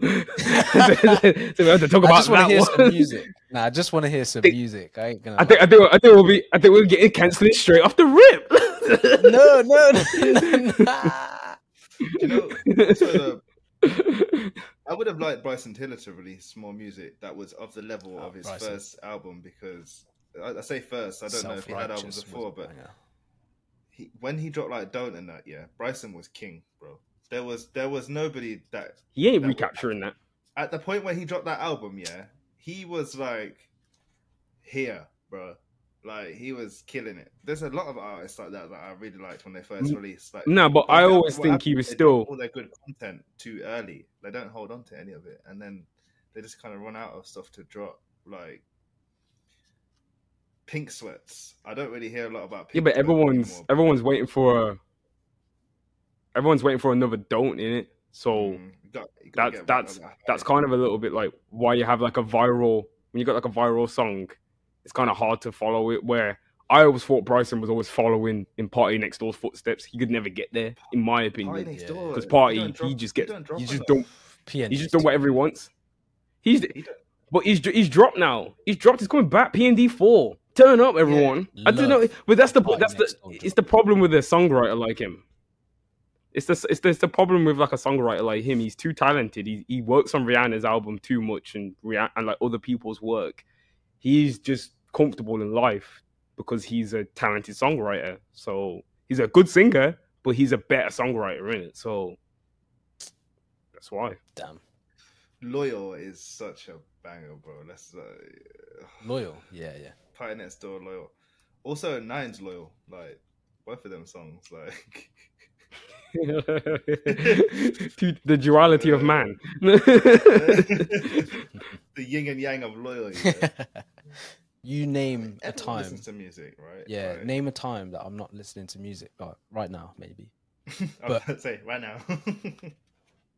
S4: we have to talk
S3: I
S4: about
S3: just
S4: that
S3: hear
S4: one.
S3: some music. Nah, I just want to hear some
S4: Think-
S3: music. I ain't gonna.
S4: I think I think I think we'll be I think we're getting cancelled straight off the rip. <laughs>
S3: no, no, no, no. <laughs>
S2: You know, also the, I would have liked Bryson Tiller to release more music that was of the level
S3: Oh,
S2: of his
S3: Bryson.
S2: first album because I, I say first. I don't know if he had albums before, but
S3: banger.
S2: He, when he dropped like "Don't" and that, yeah, Bryson was king, bro. There was there was nobody that
S4: he ain't
S2: That-
S4: recapturing that.
S2: at the point where he dropped that album, yeah, he was like here, bro. Like he was killing it. There's a lot of artists like that that I really liked when they first
S4: Mm,
S2: released. Like
S4: No, but
S2: But
S4: I always think he was still
S2: all their good content too early. They don't hold on to any of it, and then they just kind of run out of stuff to drop. Like Pink Sweats, I don't really hear a lot about.
S4: Yeah, but everyone's
S2: anymore.
S4: everyone's waiting for a everyone's waiting for another don't in it. So
S2: Mm, got-
S4: that's that's
S2: another
S4: that's kind of a little bit like why you have like a viral when you got like a viral song, it's kind of hard to follow it. Where I always thought Bryson was always following in Party Next Door's footsteps. He could never get there, in my
S2: Party
S4: opinion.
S2: next
S3: Yeah.
S2: door.
S4: 'Cause
S2: you
S4: Party,
S2: don't
S4: he
S2: drop-
S4: just
S2: you
S4: gets-
S2: don't
S4: he just don't-
S3: PNG
S4: He's just
S3: is
S4: done
S3: too
S4: whatever he wants. He's
S2: He
S4: but he's he's dropped now. He's dropped. He's coming back. P and D four. Turn up, everyone. I don't know, but that's the
S3: Party
S4: that's the
S3: Next Door
S4: it's the problem with a songwriter like him. It's the it's the, it's the problem with like a songwriter like him. He's too talented. He he works on Rihanna's album too much and Rihanna and like other people's work. He's just comfortable in life because he's a talented songwriter. So he's a good singer, but he's a better songwriter in it. So that's why.
S3: Damn.
S2: Loyal is such a banger, bro. Let's uh, <sighs>
S3: Loyal. Yeah, yeah.
S2: Party Next Door, Loyal. Also, Nine's Loyal. Like both of them songs, like <laughs>
S4: to the duality of man. <laughs>
S2: the yin and yang of loyalty. yeah. <laughs>
S3: you name a
S2: Everyone listens
S3: time.
S2: to music, right?
S3: Yeah,
S2: Like,
S3: name a time that I'm not listening to music. Oh, right now, maybe.
S2: I was
S3: but-
S2: say right now.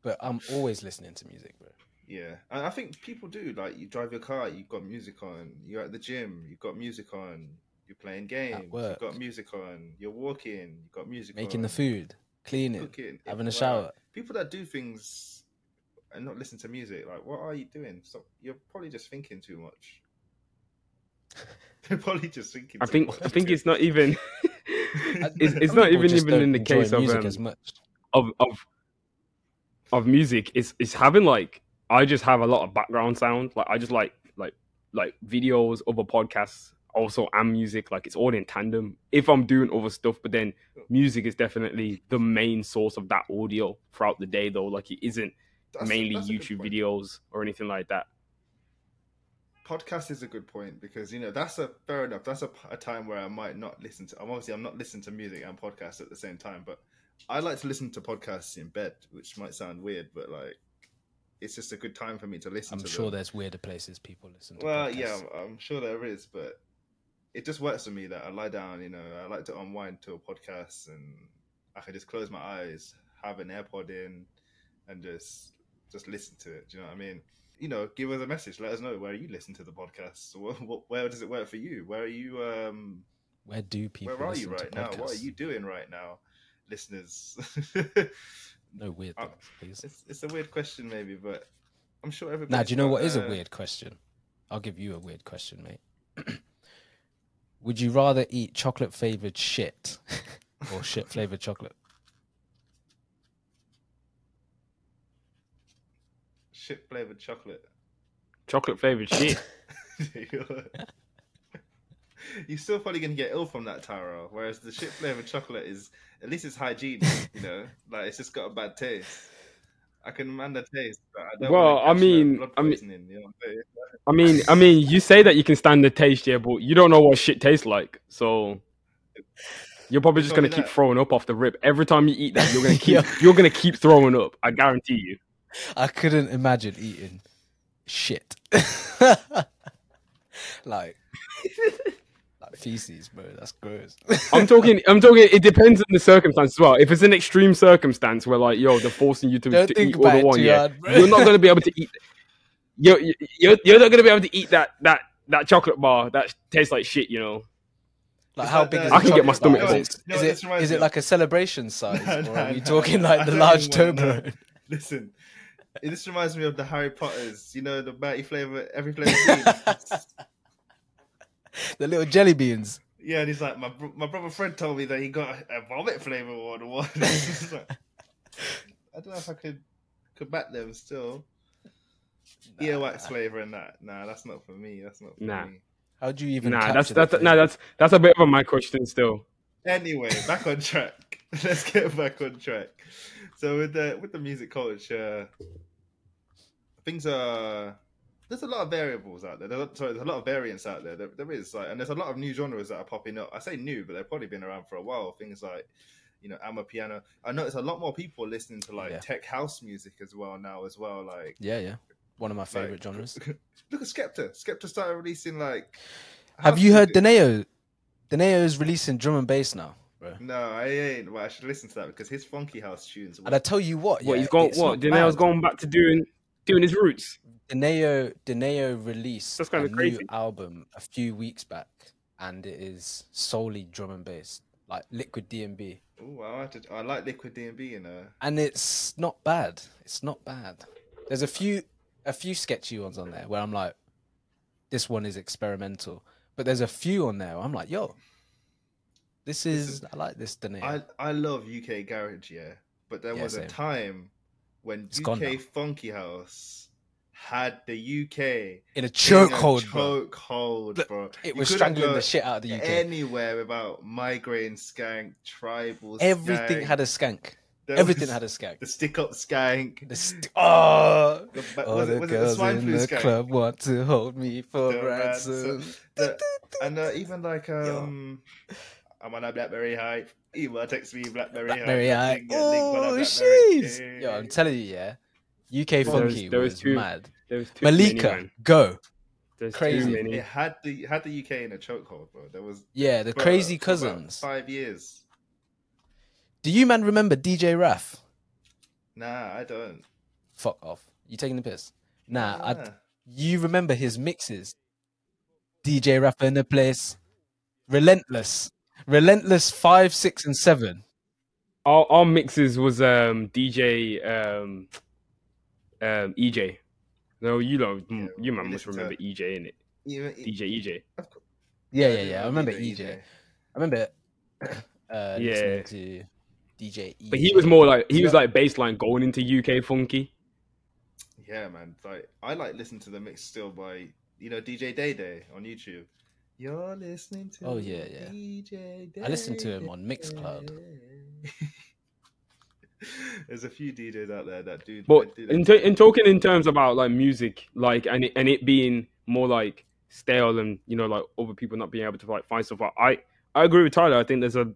S3: But I'm always listening to music, bro.
S2: Yeah, and I think people do. Like, you drive your car, you've got music on. You're at the gym, you've got music on. You're playing games, you've got music on. You're walking, you've got music on
S3: Making
S2: on.
S3: the food, cleaning,
S2: cooking,
S3: having a
S2: like,
S3: shower.
S2: People that do things and not listen to music, like, what are you doing? Stop. You're probably just thinking too much. <laughs> They're probably just thinking.
S4: I think
S2: much,
S4: I think
S2: dude.
S4: it's not even. <laughs> <laughs> it's it's not even even in the case of
S3: music
S4: um,
S3: as much.
S4: of of of music it's it's having like I just have a lot of background sound. Like I just like like like videos, other podcasts, also and music. Like it's all in tandem. If I'm doing other stuff, but then music is definitely the main source of that audio throughout the day. Though, like it isn't
S2: That's
S4: mainly
S2: that's
S4: YouTube videos or anything like that.
S2: podcast is a good point because you know that's a fair enough. That's a, a time where I might not listen to. I'm obviously I'm not listening to music and podcasts at the same time, but I like to listen to podcasts in bed, which might sound weird, but like it's just a good time for me to listen
S3: I'm
S2: to.
S3: sure
S2: them.
S3: there's weirder places people listen to.
S2: Well,
S3: podcasts.
S2: yeah, I'm, I'm sure there is, but it just works for me that I lie down. You know, I like to unwind to a podcast, and I can just close my eyes, have an AirPod in, and just just listen to it. Do you know what I mean? You know, give us a message. Let us know where you listen to the podcast. What, what, where does it work for you? Where are you? Um,
S3: Where do people?
S2: where are you right now? What are you doing right now, listeners? <laughs>
S3: No weird
S2: Uh,
S3: things, please.
S2: it's, it's a weird question, maybe, but I'm sure everybody.
S3: Now, do you know what is a
S2: uh,
S3: weird question? I'll give you a weird question, mate. <clears throat> Would you rather eat chocolate flavored shit <laughs> or shit flavored chocolate?
S2: shit flavored chocolate?
S4: Chocolate flavored shit. <laughs> <laughs>
S2: You're still probably gonna get ill from that Taro. Whereas the shit flavored chocolate is at least it's hygiene, you know. <laughs> Like it's just got a bad taste. I can man the taste, but I don't.
S4: Well, I mean- I mean-
S2: you know I'm saying? <laughs>
S4: I mean, I mean, you say that you can stand the taste, yeah, but you don't know what shit tastes like. So you're probably just gonna keep
S2: that.
S4: throwing up off the rip. Every time you eat that, you're gonna keep
S3: Yeah.
S4: you're gonna keep throwing up. I guarantee you.
S3: I couldn't imagine eating shit. like, like feces, bro. That's gross. <laughs>
S4: I'm talking. I'm talking. It depends on the circumstance as well. If it's an extreme circumstance where, like, yo, they're forcing you to,
S3: Don't
S4: to eat all the one, yeah,
S3: hard,
S4: you're not gonna be able to eat. <laughs> You're, you're you're not gonna be able to eat that that that chocolate bar that tastes like shit. You know.
S3: Like
S2: It's
S3: how
S2: like
S3: big
S2: the-
S3: is
S4: I can get my stomach
S3: bar? Is it,
S2: no,
S3: is
S2: this
S3: it,
S2: reminds
S3: is
S2: me
S3: it like a celebration size, <laughs>
S2: No,
S3: or are we
S2: no,
S3: talking
S2: no.
S3: like
S2: I
S3: the large
S2: even.
S3: Toblerone?
S2: Listen, this reminds me of the Harry Potters. You know the Bertie flavor, every flavor. Bean.
S3: the little jelly beans.
S2: yeah, and he's like, my bro- my brother Fred told me that he got a vomit flavor one. one. <laughs> Like, <laughs> I don't know if I could could back them still. Earwax flavor and that. Nah, that's not for me. That's not for
S4: Nah.
S2: me.
S3: How do you even?
S4: Nah,
S3: capture
S4: that's
S3: the
S4: that's nah, that's that's a bit of a my question still.
S2: Anyway, back on track. <laughs> Let's get back on track. So with the with the music culture, things are there's a lot of variables out there. There's, sorry, there's a lot of variants out there. there. There is like, and there's a lot of new genres that are popping up. I say new, but they've probably been around for a while. Things like you know, Amapiano. I notice a lot more people listening to like
S3: Yeah.
S2: tech house music as well now as well. Like
S3: Yeah, yeah. One of my favorite genres. <laughs>
S2: look at Skepta. Skepta started releasing like.
S3: Have you heard
S2: music.
S3: Deneo? Deneo is releasing drum and bass now, bro.
S2: No, I ain't. Well, I should listen to that because his funky house tunes.
S3: And I tell you what,
S4: What
S3: yeah,
S4: he's gone? What
S3: not
S4: Daniel's
S3: bad.
S4: going back to doing doing his roots.
S3: Deneo Deneo released
S4: That's
S3: a
S4: kinda
S3: new album a few weeks back, and it is solely drum and bass, like Liquid DnB,
S2: Oh, I, like to, I like Liquid DnB, you know.
S3: and it's not bad. It's not bad. There's a few a few sketchy ones on there where I'm like, this one is experimental, but there's a few on there where I'm like, yo, this is I like this Deneo.
S2: I I love UK garage, yeah, but there
S3: Yeah,
S2: was a
S3: same.
S2: time when
S3: It's
S2: UK. Funky House had the UK
S3: in a chokehold, bro.
S2: choke hold,
S3: Look,
S2: bro.
S3: It
S2: You
S3: was strangling the shit out of the UK.
S2: Anywhere without migraine skank, tribal.
S3: Everything
S2: skank.
S3: had a skank.
S2: There
S3: Everything <laughs> had a skank.
S2: the stick up skank.
S3: The st- oh,
S2: The, was
S3: the
S2: it, was it the
S3: girls
S2: swine
S3: in the
S2: skank?
S3: club want to hold me for
S2: The
S3: ransom.
S2: ransom. <laughs> The- and uh, even like um, I'm on a BlackBerry hype. Email text me BlackBerry,
S3: Blackberry
S2: hype.
S3: Eye.
S2: Link- get link on a
S3: Oh,
S2: BlackBerry.
S3: jeez. Yo, I'm telling you, yeah. UK
S4: There was-
S3: Funky
S4: there was
S3: was
S4: two-
S3: mad.
S4: There was too
S3: Malika,
S4: man.
S3: go.
S4: There's
S3: crazy.
S4: too many.
S2: It had the had the UK in a chokehold, bro. There was
S3: Yeah, the
S2: bro,
S3: crazy
S2: for
S3: cousins.
S2: Five years.
S3: Do you man remember DJ Raff?
S2: Nah, I don't.
S3: Fuck off. You taking the piss? Nah, I, you remember his mixes. DJ Raff in the place. Relentless. Relentless five, six, and seven.
S4: Our, our mixes was um DJ um um EJ. No, you don't.
S2: Yeah,
S4: you
S2: we
S4: man must
S2: listened to-
S4: remember EJ in it.
S2: Even,
S3: E
S4: DJ EJ.
S3: Yeah, yeah, yeah. I remember
S2: know
S3: EJ. I remember <coughs> uh,
S4: Yeah.
S3: to DJ EJ.
S4: But he was more like he was like bassline going into UK funky.
S2: Yeah, man. Like I like listen to the mix still by you know DJ Day Day on YouTube. You're listening to
S3: Oh, yeah, yeah.
S2: DJ Day
S3: I listened to him on Mixcloud.
S2: Day. <laughs> There's a few DJs out there that do.
S4: But
S2: that do
S4: in, t- in talking in terms about like music, like and it, and it being more like stale and you know like other people not being able to like find stuff. out, I I agree with Tyler. I think there's a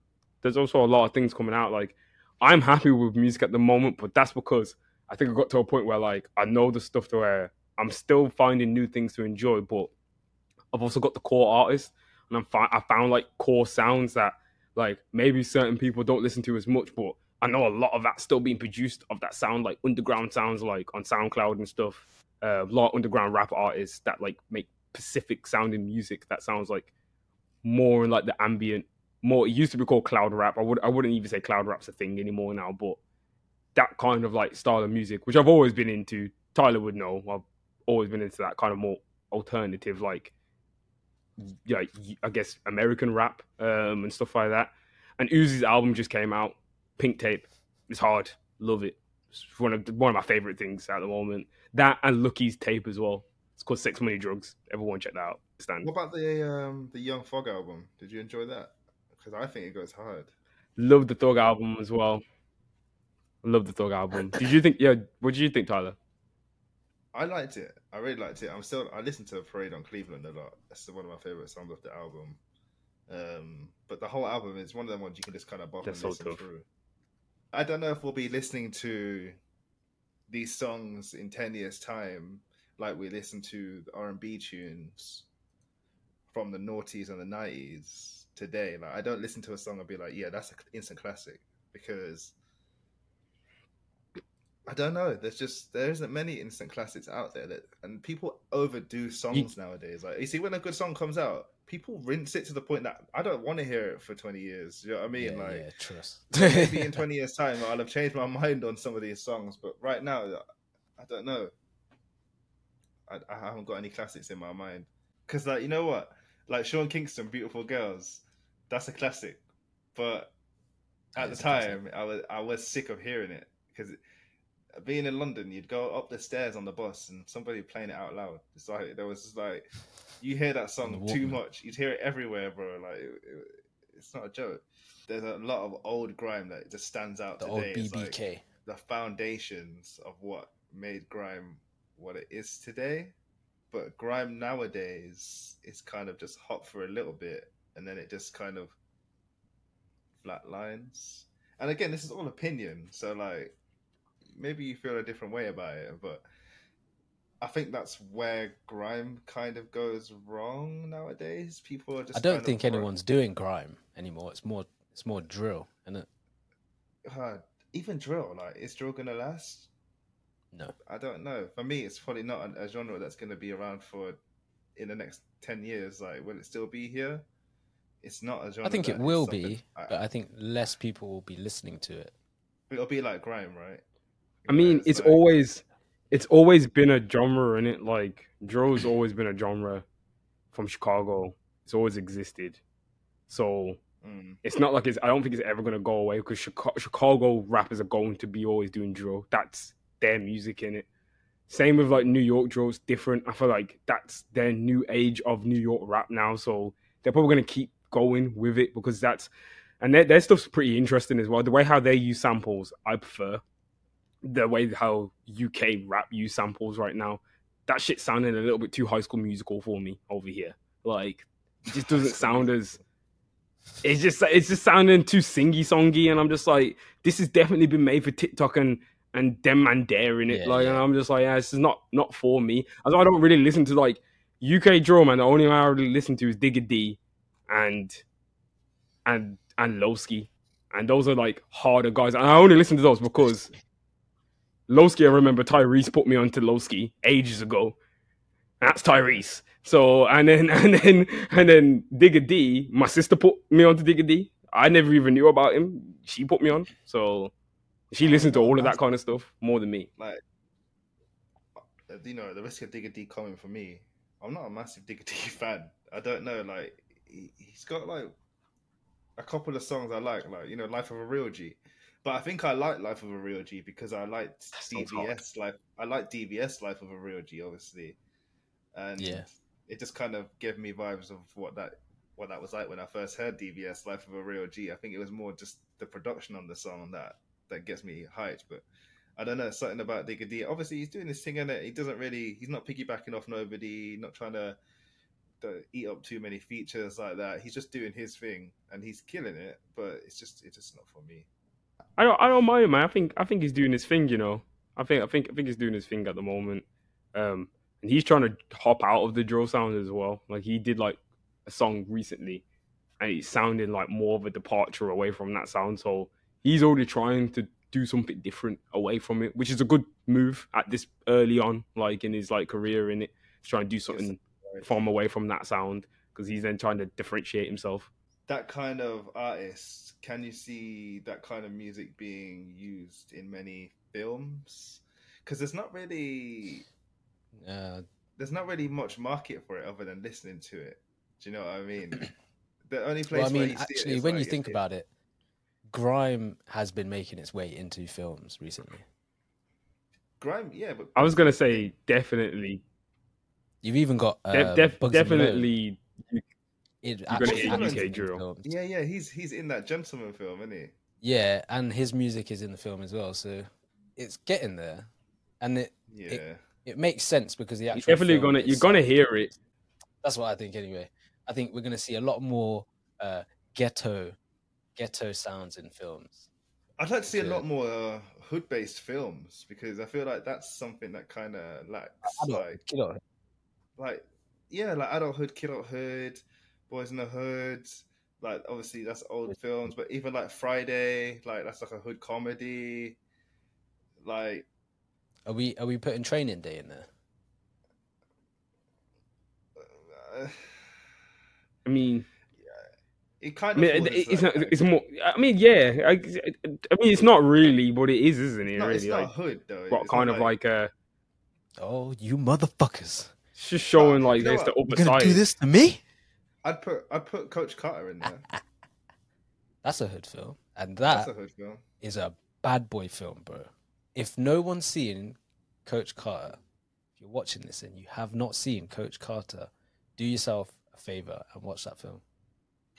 S4: there's also a lot of things coming out. Like I'm happy with music at the moment, but that's because I think I got to a point where like I know the stuff to where I'm still finding new things to enjoy, but I've also got the core artists, and I'm fi- I found like core sounds that like maybe certain people don't listen to as much, but I know a lot of that's still being produced of that sound, like underground sounds, like on SoundCloud and stuff. Uh, a lot of underground rap artists that like make Pacific sounding music that sounds like more in like the ambient. More, it used to be called cloud rap. I would, I wouldn't even say cloud rap's a thing anymore now, but that kind of like style of music, which I've always been into. Tyler would know. I've always been into that kind of more alternative, like, yeah, I guess American rap um, and stuff like that. And Uzi's album just came out. Pink Tape. It's hard. Love it. It's one of one of my favorite things at the moment. That and Lucki's tape as well. It's called Sex Money Drugs. Everyone check that out. Stand.
S2: What about the um the Young Thug album? Did you enjoy that? Because I think it goes hard.
S4: Love the Thug album as well. Love the Thug album. Did you think? Yeah. What did you think, Tyler?
S2: I liked it. I really liked it. I'm still. I listened to Parade on Cleveland a lot. That's one of my favorite songs of the album. Um, but the whole album is one of them ones you can just kind of bop
S4: That's
S2: and
S4: so
S2: listen
S4: tough.
S2: through. I don't know if we'll be listening to these songs in ten years' time, like we listen to the R and B tunes from the noughties and the nineties today. Like I don't listen to a song and be like, "Yeah, that's an instant classic," because I don't know. There's just there isn't many instant classics out there that, and people overdo songs nowadays. Like you see, when a good song comes out, people rinse it to the point that I don't want to hear it for 20 years. You know what I mean?
S3: yeah,
S2: like
S3: yeah, trust. <laughs>
S2: maybe in <laughs> 20 years' time, I'll have changed my mind on some of these songs, but right now, I don't know. I, I haven't got any classics in my mind because, like, you know what? Like Sean Kingston, "Beautiful Girls," that's a classic, but
S3: That
S2: at the
S3: classic.
S2: time, I was I was sick of hearing it because being in London, you'd go up the stairs on the bus and somebody playing it out loud. It's like there was just like you hear that song too much. You'd hear it everywhere, bro. Like it, it- it's not a joke. There's a lot of old grime that just stands out
S3: the
S2: today.
S3: old
S2: It's like
S3: BBK.
S2: the foundations of what made grime what it is today. But grime nowadays is kind of just hot for a little bit and then it just kind of flatlines. And again, this is all opinion, so like maybe you feel a different way about it, but I think that's where grime kind of goes wrong nowadays. People are just
S3: I don't think anyone's doing grime anymore. It's more, it's more drill, isn't it?
S2: uh, even drill. Like, is drill gonna last?
S3: No.
S2: I don't know. For me, it's probably not a, genre that's to be around for in the next ten years. Like, will it still be here? It's not a genre.
S3: I think it will be,
S2: I-
S3: but I think less people will be listening to it.
S2: it'll be like grime, right?
S4: I mean,
S2: Whereas,
S4: it's
S2: like-
S4: always it's always been a genre in it. Like drill's always been a genre from Chicago. It's always existed. So
S2: Mm.
S4: it's not like it's. I don't think it's ever gonna go away because Chicago, Chicago rappers are going to be always doing drill. That's their music in it. Same with like New York drill's different. I feel like that's their new age of New York rap now. So they're probably gonna keep going with it because that's and their, their stuff's pretty interesting as well. The way how they use samples, I prefer. The way how UK rap use samples right now, that shit sounding a little bit too high school musical for me over here. Like, it just doesn't sound as it's just it's just sounding too singy songy, and I'm just like, this has definitely been made for TikTok and and them man daring it.
S3: Yeah,
S4: like, and. I'm just like, yeah, this is not not for me. As I don't really listen to like UK drill, man. The only one I really listen to is Digga D and and and Loski, and those are like harder guys. And I only listen to those because Loski. I remember Tyrese put me onto Loski ages ago. That's Tyrese. So and then <laughs> and then and then Digga D. My sister put me onto Digga D. I never even knew about him. She put me on. So she listened to all of that kind of stuff more than me.
S2: like uh, you know the risk of Digga D coming for me. I'm not a massive Digga D <laughs> fan. I don't know, like he, he's got like a couple of songs I like, like you know, Life of a Real G. But I think I like Life of a Real G because I liked
S4: That sounds hard.
S2: DVS Life. I like DVS Life of a Real G, obviously, and
S3: Yeah.
S2: it just kind of gave me vibes of what that what that was like when I first heard DVS Life of a Real G. I think it was more just the production on the song that that gets me hyped, but. I don't know something about Digga D. Obviously, he's doing this thing in it. He doesn't really. He's not piggybacking off nobody. Not trying to, to eat up too many features like that. He's just doing his thing and he's killing it. But it's just it's just not for me.
S4: I don't I don't mind, man. I think I think he's doing his thing, you know. I think I think I think he's doing his thing at the moment. Um and he's trying to hop out of the drill sound as well. Like he did like a song recently and it sounded like more of a departure away from that sound. So he's already trying to do something different away from it, which is a good move at this early on, like in his like career in it. He's trying to do something from away from that sound because he's then trying to differentiate himself.
S2: That kind of artist. Can you see that kind of music being used in many films? Because there's not really
S3: Uh,
S2: there's not really much market for it other than listening to it. Do you know what I mean? <clears throat> The only place
S3: well, I
S2: where
S3: mean,
S2: you
S3: actually, when
S2: like
S3: you think
S2: if-
S3: about it, grime has been making its way into films recently.
S2: grime, yeah, but
S4: I was gonna say definitely
S3: You've even got um,
S4: Def- def-
S3: Bugsy Malone
S4: definitely gonna
S3: actually
S2: hear
S3: acting
S2: UK
S3: in
S4: drill.
S3: films.
S2: yeah, yeah, he's he's in that gentleman film, isn't he?
S3: Yeah, and his music is in the film as well, so it's getting there, and it
S2: Yeah.
S3: it makes sense because the
S4: You're
S3: actual
S4: definitely
S3: film
S4: gonna you're gonna hear it.
S3: That's what I think anyway. I think we're gonna see a lot more uh, ghetto ghetto sounds in films.
S2: I'd like to see a lot more uh, hood-based films because I feel like that's something that kind of lacks.
S3: Adult-
S2: Like,
S3: you know,
S2: like, yeah, like adulthood, kidulthood, boys in the hood. Like, obviously that's old films, but even like Friday, like that's like a hood comedy. Like,
S3: are we are we putting Training Day in there?
S2: uh,
S4: I mean,
S2: it kind
S4: I
S2: of.
S4: mean,
S2: falls
S4: it-
S2: into
S4: it's
S2: that
S4: not. It's more. I mean, yeah. I, I mean, it's not really, what it is, isn't it?
S2: No,
S4: really,
S2: it's not
S4: like
S2: hood though.
S4: what
S2: It's
S4: kind
S2: not
S4: of like uh,
S3: Oh, you motherfuckers!
S4: it's just showing
S2: Nah,
S4: like
S2: you know
S4: there's
S2: what?
S4: the
S3: You're
S4: upper
S3: gonna
S4: side.
S3: do this to me?
S2: I'd put I'd put Coach Carter in there. <laughs>
S3: That's a hood film, and
S2: That's a hood film.
S3: is a bad boy film, bro. If no one's seen Coach Carter, if you're watching this and you have not seen Coach Carter, do yourself a favor and watch that film.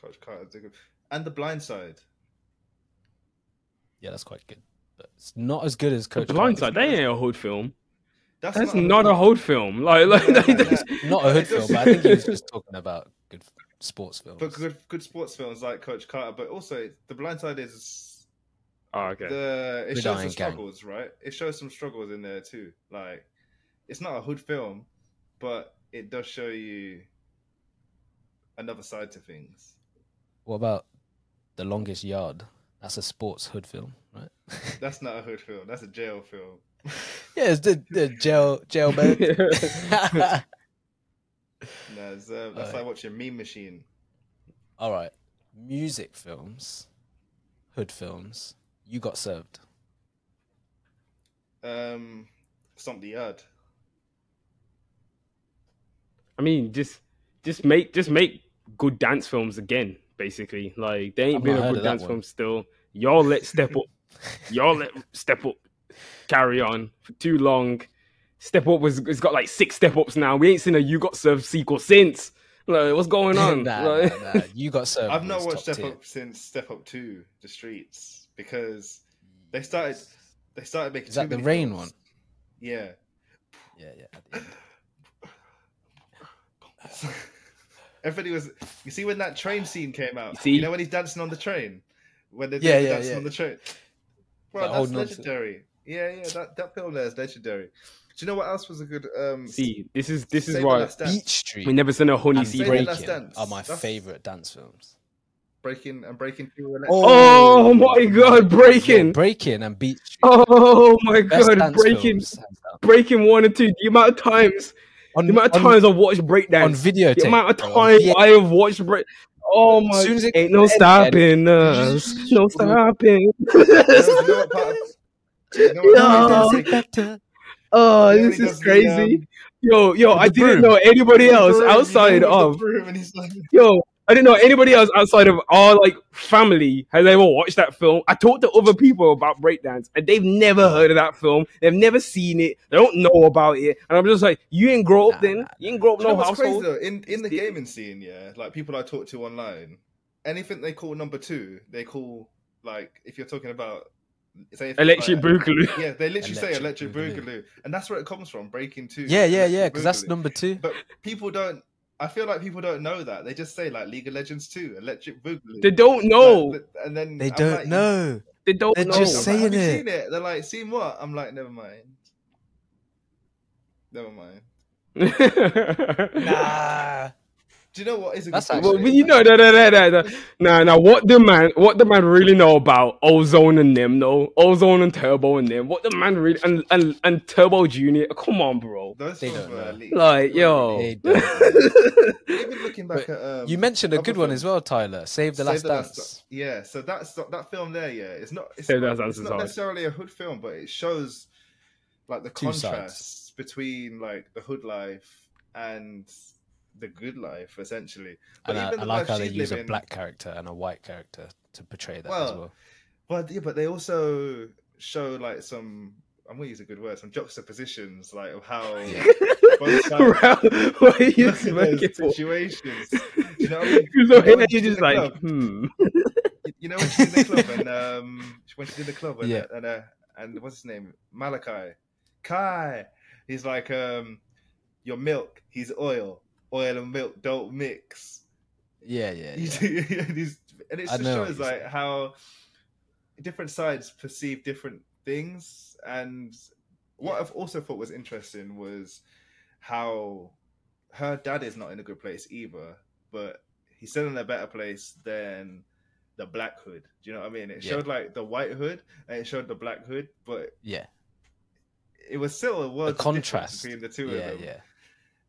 S2: Coach Carter's a good. And The Blind Side.
S3: Yeah, that's quite good, but it's not as good as Coach.
S4: The
S3: Carter.
S4: Blindside, they ain't a hood film.
S2: That's,
S4: That's
S2: hood
S4: not a hood film. Like, like
S2: No, no, no,
S4: that's-
S3: Not a hood film, but I <laughs> think he was just talking about good sports films.
S2: But good, good sports films like Coach Carter. But also, The Blind Side is
S4: oh, okay.
S2: the it shows
S3: Gridiron
S2: some
S3: Gang.
S2: struggles, right? It shows some struggles in there too. Like, it's not a hood film, but it does show you another side to things.
S3: What about The Longest Yard? That's a sports hood film, right? <laughs>
S2: That's not a hood film. That's a jail film.
S3: yeah, it's the, the jail jailbird. <laughs> <laughs>
S2: no, uh, that's
S3: Alright.
S2: like watching Meme Machine.
S3: All right, music films, hood films. You got served.
S2: Um, Stomp the Yard.
S4: I mean, just just make just make good dance films again. Basically, like they ain't
S3: I've
S4: been a good dance
S3: one.
S4: film still. Y'all let step up. <laughs> Y'all let step up. Carry on for too long. Step up was it's got like six step ups now. We ain't seen a You Got Served sequel since. Like, what's going on? <laughs>
S3: nah,
S4: Like-
S3: nah, nah. <laughs> You got served.
S2: I've not watched Step
S3: tier.
S2: Up since Step Up Two, The Streets, because they started they started making.
S3: Is that the rain
S2: films.
S3: one?
S2: Yeah.
S3: Yeah, yeah. At the end. <laughs>
S2: Everybody was. You see when that train scene came out.
S4: You see?
S2: You know when he's dancing on the train. When they're
S3: Yeah,
S2: the
S3: yeah,
S2: dancing
S3: yeah.
S2: on the train. Bro,
S3: That whole
S2: that's
S3: nonsense.
S2: legendary. Yeah, yeah. That that film there is legendary. Do you know what else was a good? um
S4: See, this is this is
S2: Save
S4: why
S2: Last Dance.
S3: Beat Street
S4: we never seen a honey
S3: and
S4: see
S2: Save the
S4: break.
S2: Last
S3: Breaking are my
S2: That's-
S3: favorite dance films.
S2: Breaking and breaking through. Electric.
S4: Oh my god, breaking!
S3: Breaking and Beat Street.
S4: Oh my
S3: Best
S4: god, breaking,
S3: films, hands down.
S4: breaking one and two. The amount of times,
S3: On,
S4: the amount of
S3: on-
S4: times I've watched
S3: Breakdown.
S4: on
S3: video.
S4: the amount of
S3: bro,
S4: time
S3: VH
S4: I have watched break. Oh my!
S3: As soon as it
S4: ain't no
S3: ended,
S4: stopping us, no <laughs> stopping.
S2: no, know, you know what part of, you
S4: No. <laughs>
S2: part of the-
S4: oh, this is crazy.
S2: um,
S4: Yo, <laughs> yo, I didn't know anybody else outside of
S2: broom, and he's like,
S4: yo. I didn't know anybody else outside of our like family has ever watched that film. I talked to other people about breakdance, and they've never heard of that film. They've never seen it. They don't know about it. And I'm just like, you ain't grow up
S3: Nah,
S4: then.
S3: nah,
S4: You ain't grow up
S2: you
S4: no
S2: what's crazy
S4: household.
S2: In in the gaming scene, yeah, like people I talk to online, anything they call number two, they call like if you're talking about say if
S4: Electric
S2: like-
S4: Boogaloo.
S2: Yeah, they literally say
S3: Electric
S2: electric
S3: Boogaloo.
S2: boogaloo, and that's where it comes from. Breaking two.
S3: Yeah, yeah, yeah. Because that's number two.
S2: But people don't. I feel like people don't know that. They just say like League of Legends two, Electric Boogaloo.
S4: They don't know.
S2: Like, and then
S3: They
S2: I'm
S3: don't
S2: like,
S3: know.
S4: They don't
S3: They're
S4: know.
S3: just
S2: I'm like,
S3: saying
S2: Have you
S3: it.
S2: seen it? They're like, seen what? I'm like, never mind. Never mind. <laughs>
S3: Nah.
S2: Do you know what is a
S3: That's
S2: good
S3: actually-
S4: Well, you know, no, no, no, no, no. Nah, nah. What the man, what the man really know about Ozone and them, though? Ozone and Turbo and them. What the man really and and, and Turbo Junior. Come on, bro.
S2: Those
S3: They
S2: films
S3: don't know.
S2: elite.
S4: Like, yo.
S3: They don't.
S2: Even looking back
S3: But
S2: at um,
S3: you mentioned a good one
S2: films,
S3: as well, Tyler. Save the
S2: Save
S3: Last
S2: the
S3: Dance.
S2: yeah, so that's that film there. Yeah, it's not. It's,
S4: Save the
S2: not,
S4: Last Dance
S2: it's not necessarily a hood film, but it shows like the
S3: Two sides.
S2: between like the hood life and the good life, essentially. But
S3: And I,
S2: even
S3: I
S2: the
S3: like how they use a black character and a white character to portray that as
S2: Well,
S3: well.
S2: But yeah, but they also show like some. I'm gonna use a good word. Some juxtapositions, like of how <laughs> both <laughs> sides
S4: what are you
S2: look at those
S4: smoking for?
S2: situations. <laughs> You know what I mean? You know when
S4: you're
S2: she's in
S4: just
S2: the
S4: like,
S2: club?
S4: hmm.
S2: You- You know when she's in the club and um when she's in the club and
S3: Yeah.
S2: and, uh, and what's his name Malachi Kai he's like um your milk he's oil oil and milk don't mix
S3: Yeah, yeah. Yeah.
S2: do- <laughs> and it just shows like how different sides perceive different things and what
S3: Yeah.
S2: I've also thought was interesting was how her dad is not in a good place either but he's still in a better place than the black hood do you know what I mean it
S3: Yeah.
S2: showed like the white hood and it showed the black hood but
S3: Yeah.
S2: it was still a world of
S3: contrast.
S2: between the two
S3: Yeah,
S2: of them
S3: yeah.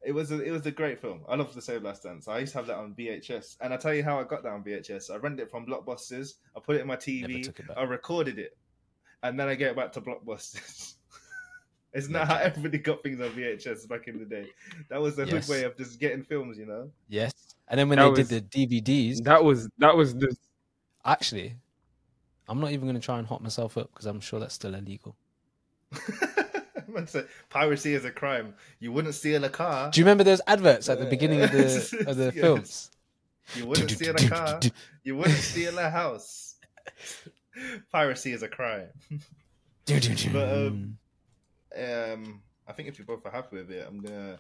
S2: It was a, it was a great film. I love the Save Last Dance. I used to have that on VHS, and I tell you how I got that on VHS. I rented it from Blockbusters. I put it in my TV.
S3: took it back.
S2: I recorded it, and then I get back to Blockbusters. <laughs> It's not how everybody got things on VHS back in the day? That was the
S3: Yes.
S2: hood way of just getting films, you know.
S3: Yes. And then when
S4: That
S3: they
S4: was-
S3: did the DVDs,
S4: That was that was the
S3: actually, I'm not even going to try and hot myself up because I'm sure that's still illegal. <laughs> <laughs>
S2: Piracy is a crime. You wouldn't steal a car.
S3: Do you remember those adverts at the beginning of the <laughs> of the
S2: Yes.
S3: films?
S2: You wouldn't steal a car. You wouldn't steal a house. <laughs> Piracy is a crime. But, um, um, I think if you both are happy with it, I'm gonna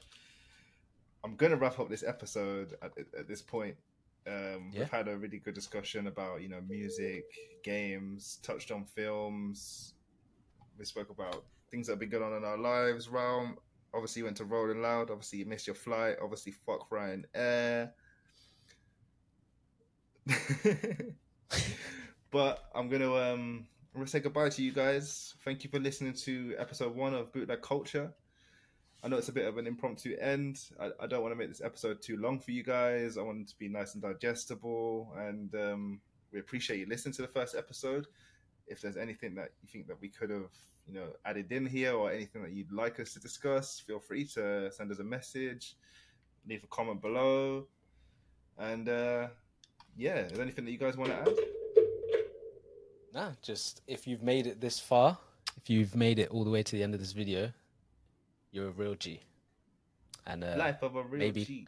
S2: I'm gonna wrap up this episode at, at this point. Um,
S3: Yeah.
S2: We've had a really good discussion about you know music, games, touched on films. We spoke about things that have been going on in our lives. Raul obviously you went to Rolling Loud. Obviously you missed your flight. Obviously fuck Ryan Air. <laughs> but I'm gonna um I'm gonna say goodbye to you guys. Thank you for listening to episode one of Bootleg Culture. I know it's a bit of an impromptu end. I, I don't want to make this episode too long for you guys. I want it to be nice and digestible, and um, we appreciate you listening to the first episode. If there's anything that you think that we could have, you know, added in here, or anything that you'd like us to discuss, feel free to send us a message, leave a comment below, and uh, yeah, is there anything that you guys want to add?
S3: Nah, just if you've made it this far, if you've made it all the way to the end of this video, you're a real G. And uh,
S2: Life of a real
S3: maybe-
S2: G.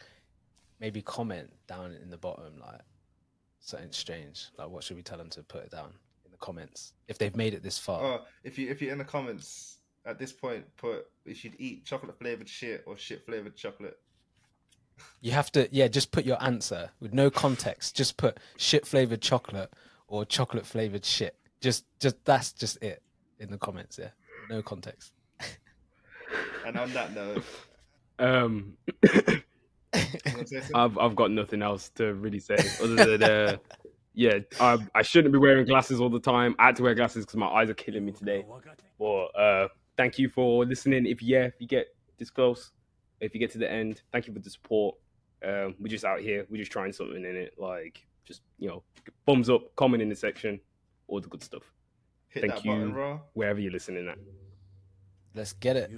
S3: maybe comment down in the bottom like something strange. Like what should we tell them to put it down the comments if they've made it this far?
S2: Oh, if you if you're in the comments at this point, put if you'd eat chocolate flavored shit or shit flavored chocolate.
S3: You have to, yeah, just put your answer with no context. Just put shit flavored chocolate or chocolate flavored shit. Just, just that's just it in the comments. Yeah, no context.
S2: And on that note,
S4: Um,
S2: you wanna say something?
S4: I've I've got nothing else to really say other than uh, <laughs> yeah, I, I shouldn't be wearing glasses all the time. I had to wear glasses because my eyes are killing me today. But uh, thank you for listening. If yeah, if you get this close, if you get to the end, thank you for the support. Um, we're just out here. We're just trying something in it. Like just you know, thumbs up, comment in the section, all the good stuff
S2: Hit
S4: thank you.
S2: button,
S4: wherever you're listening at.
S3: Let's get it.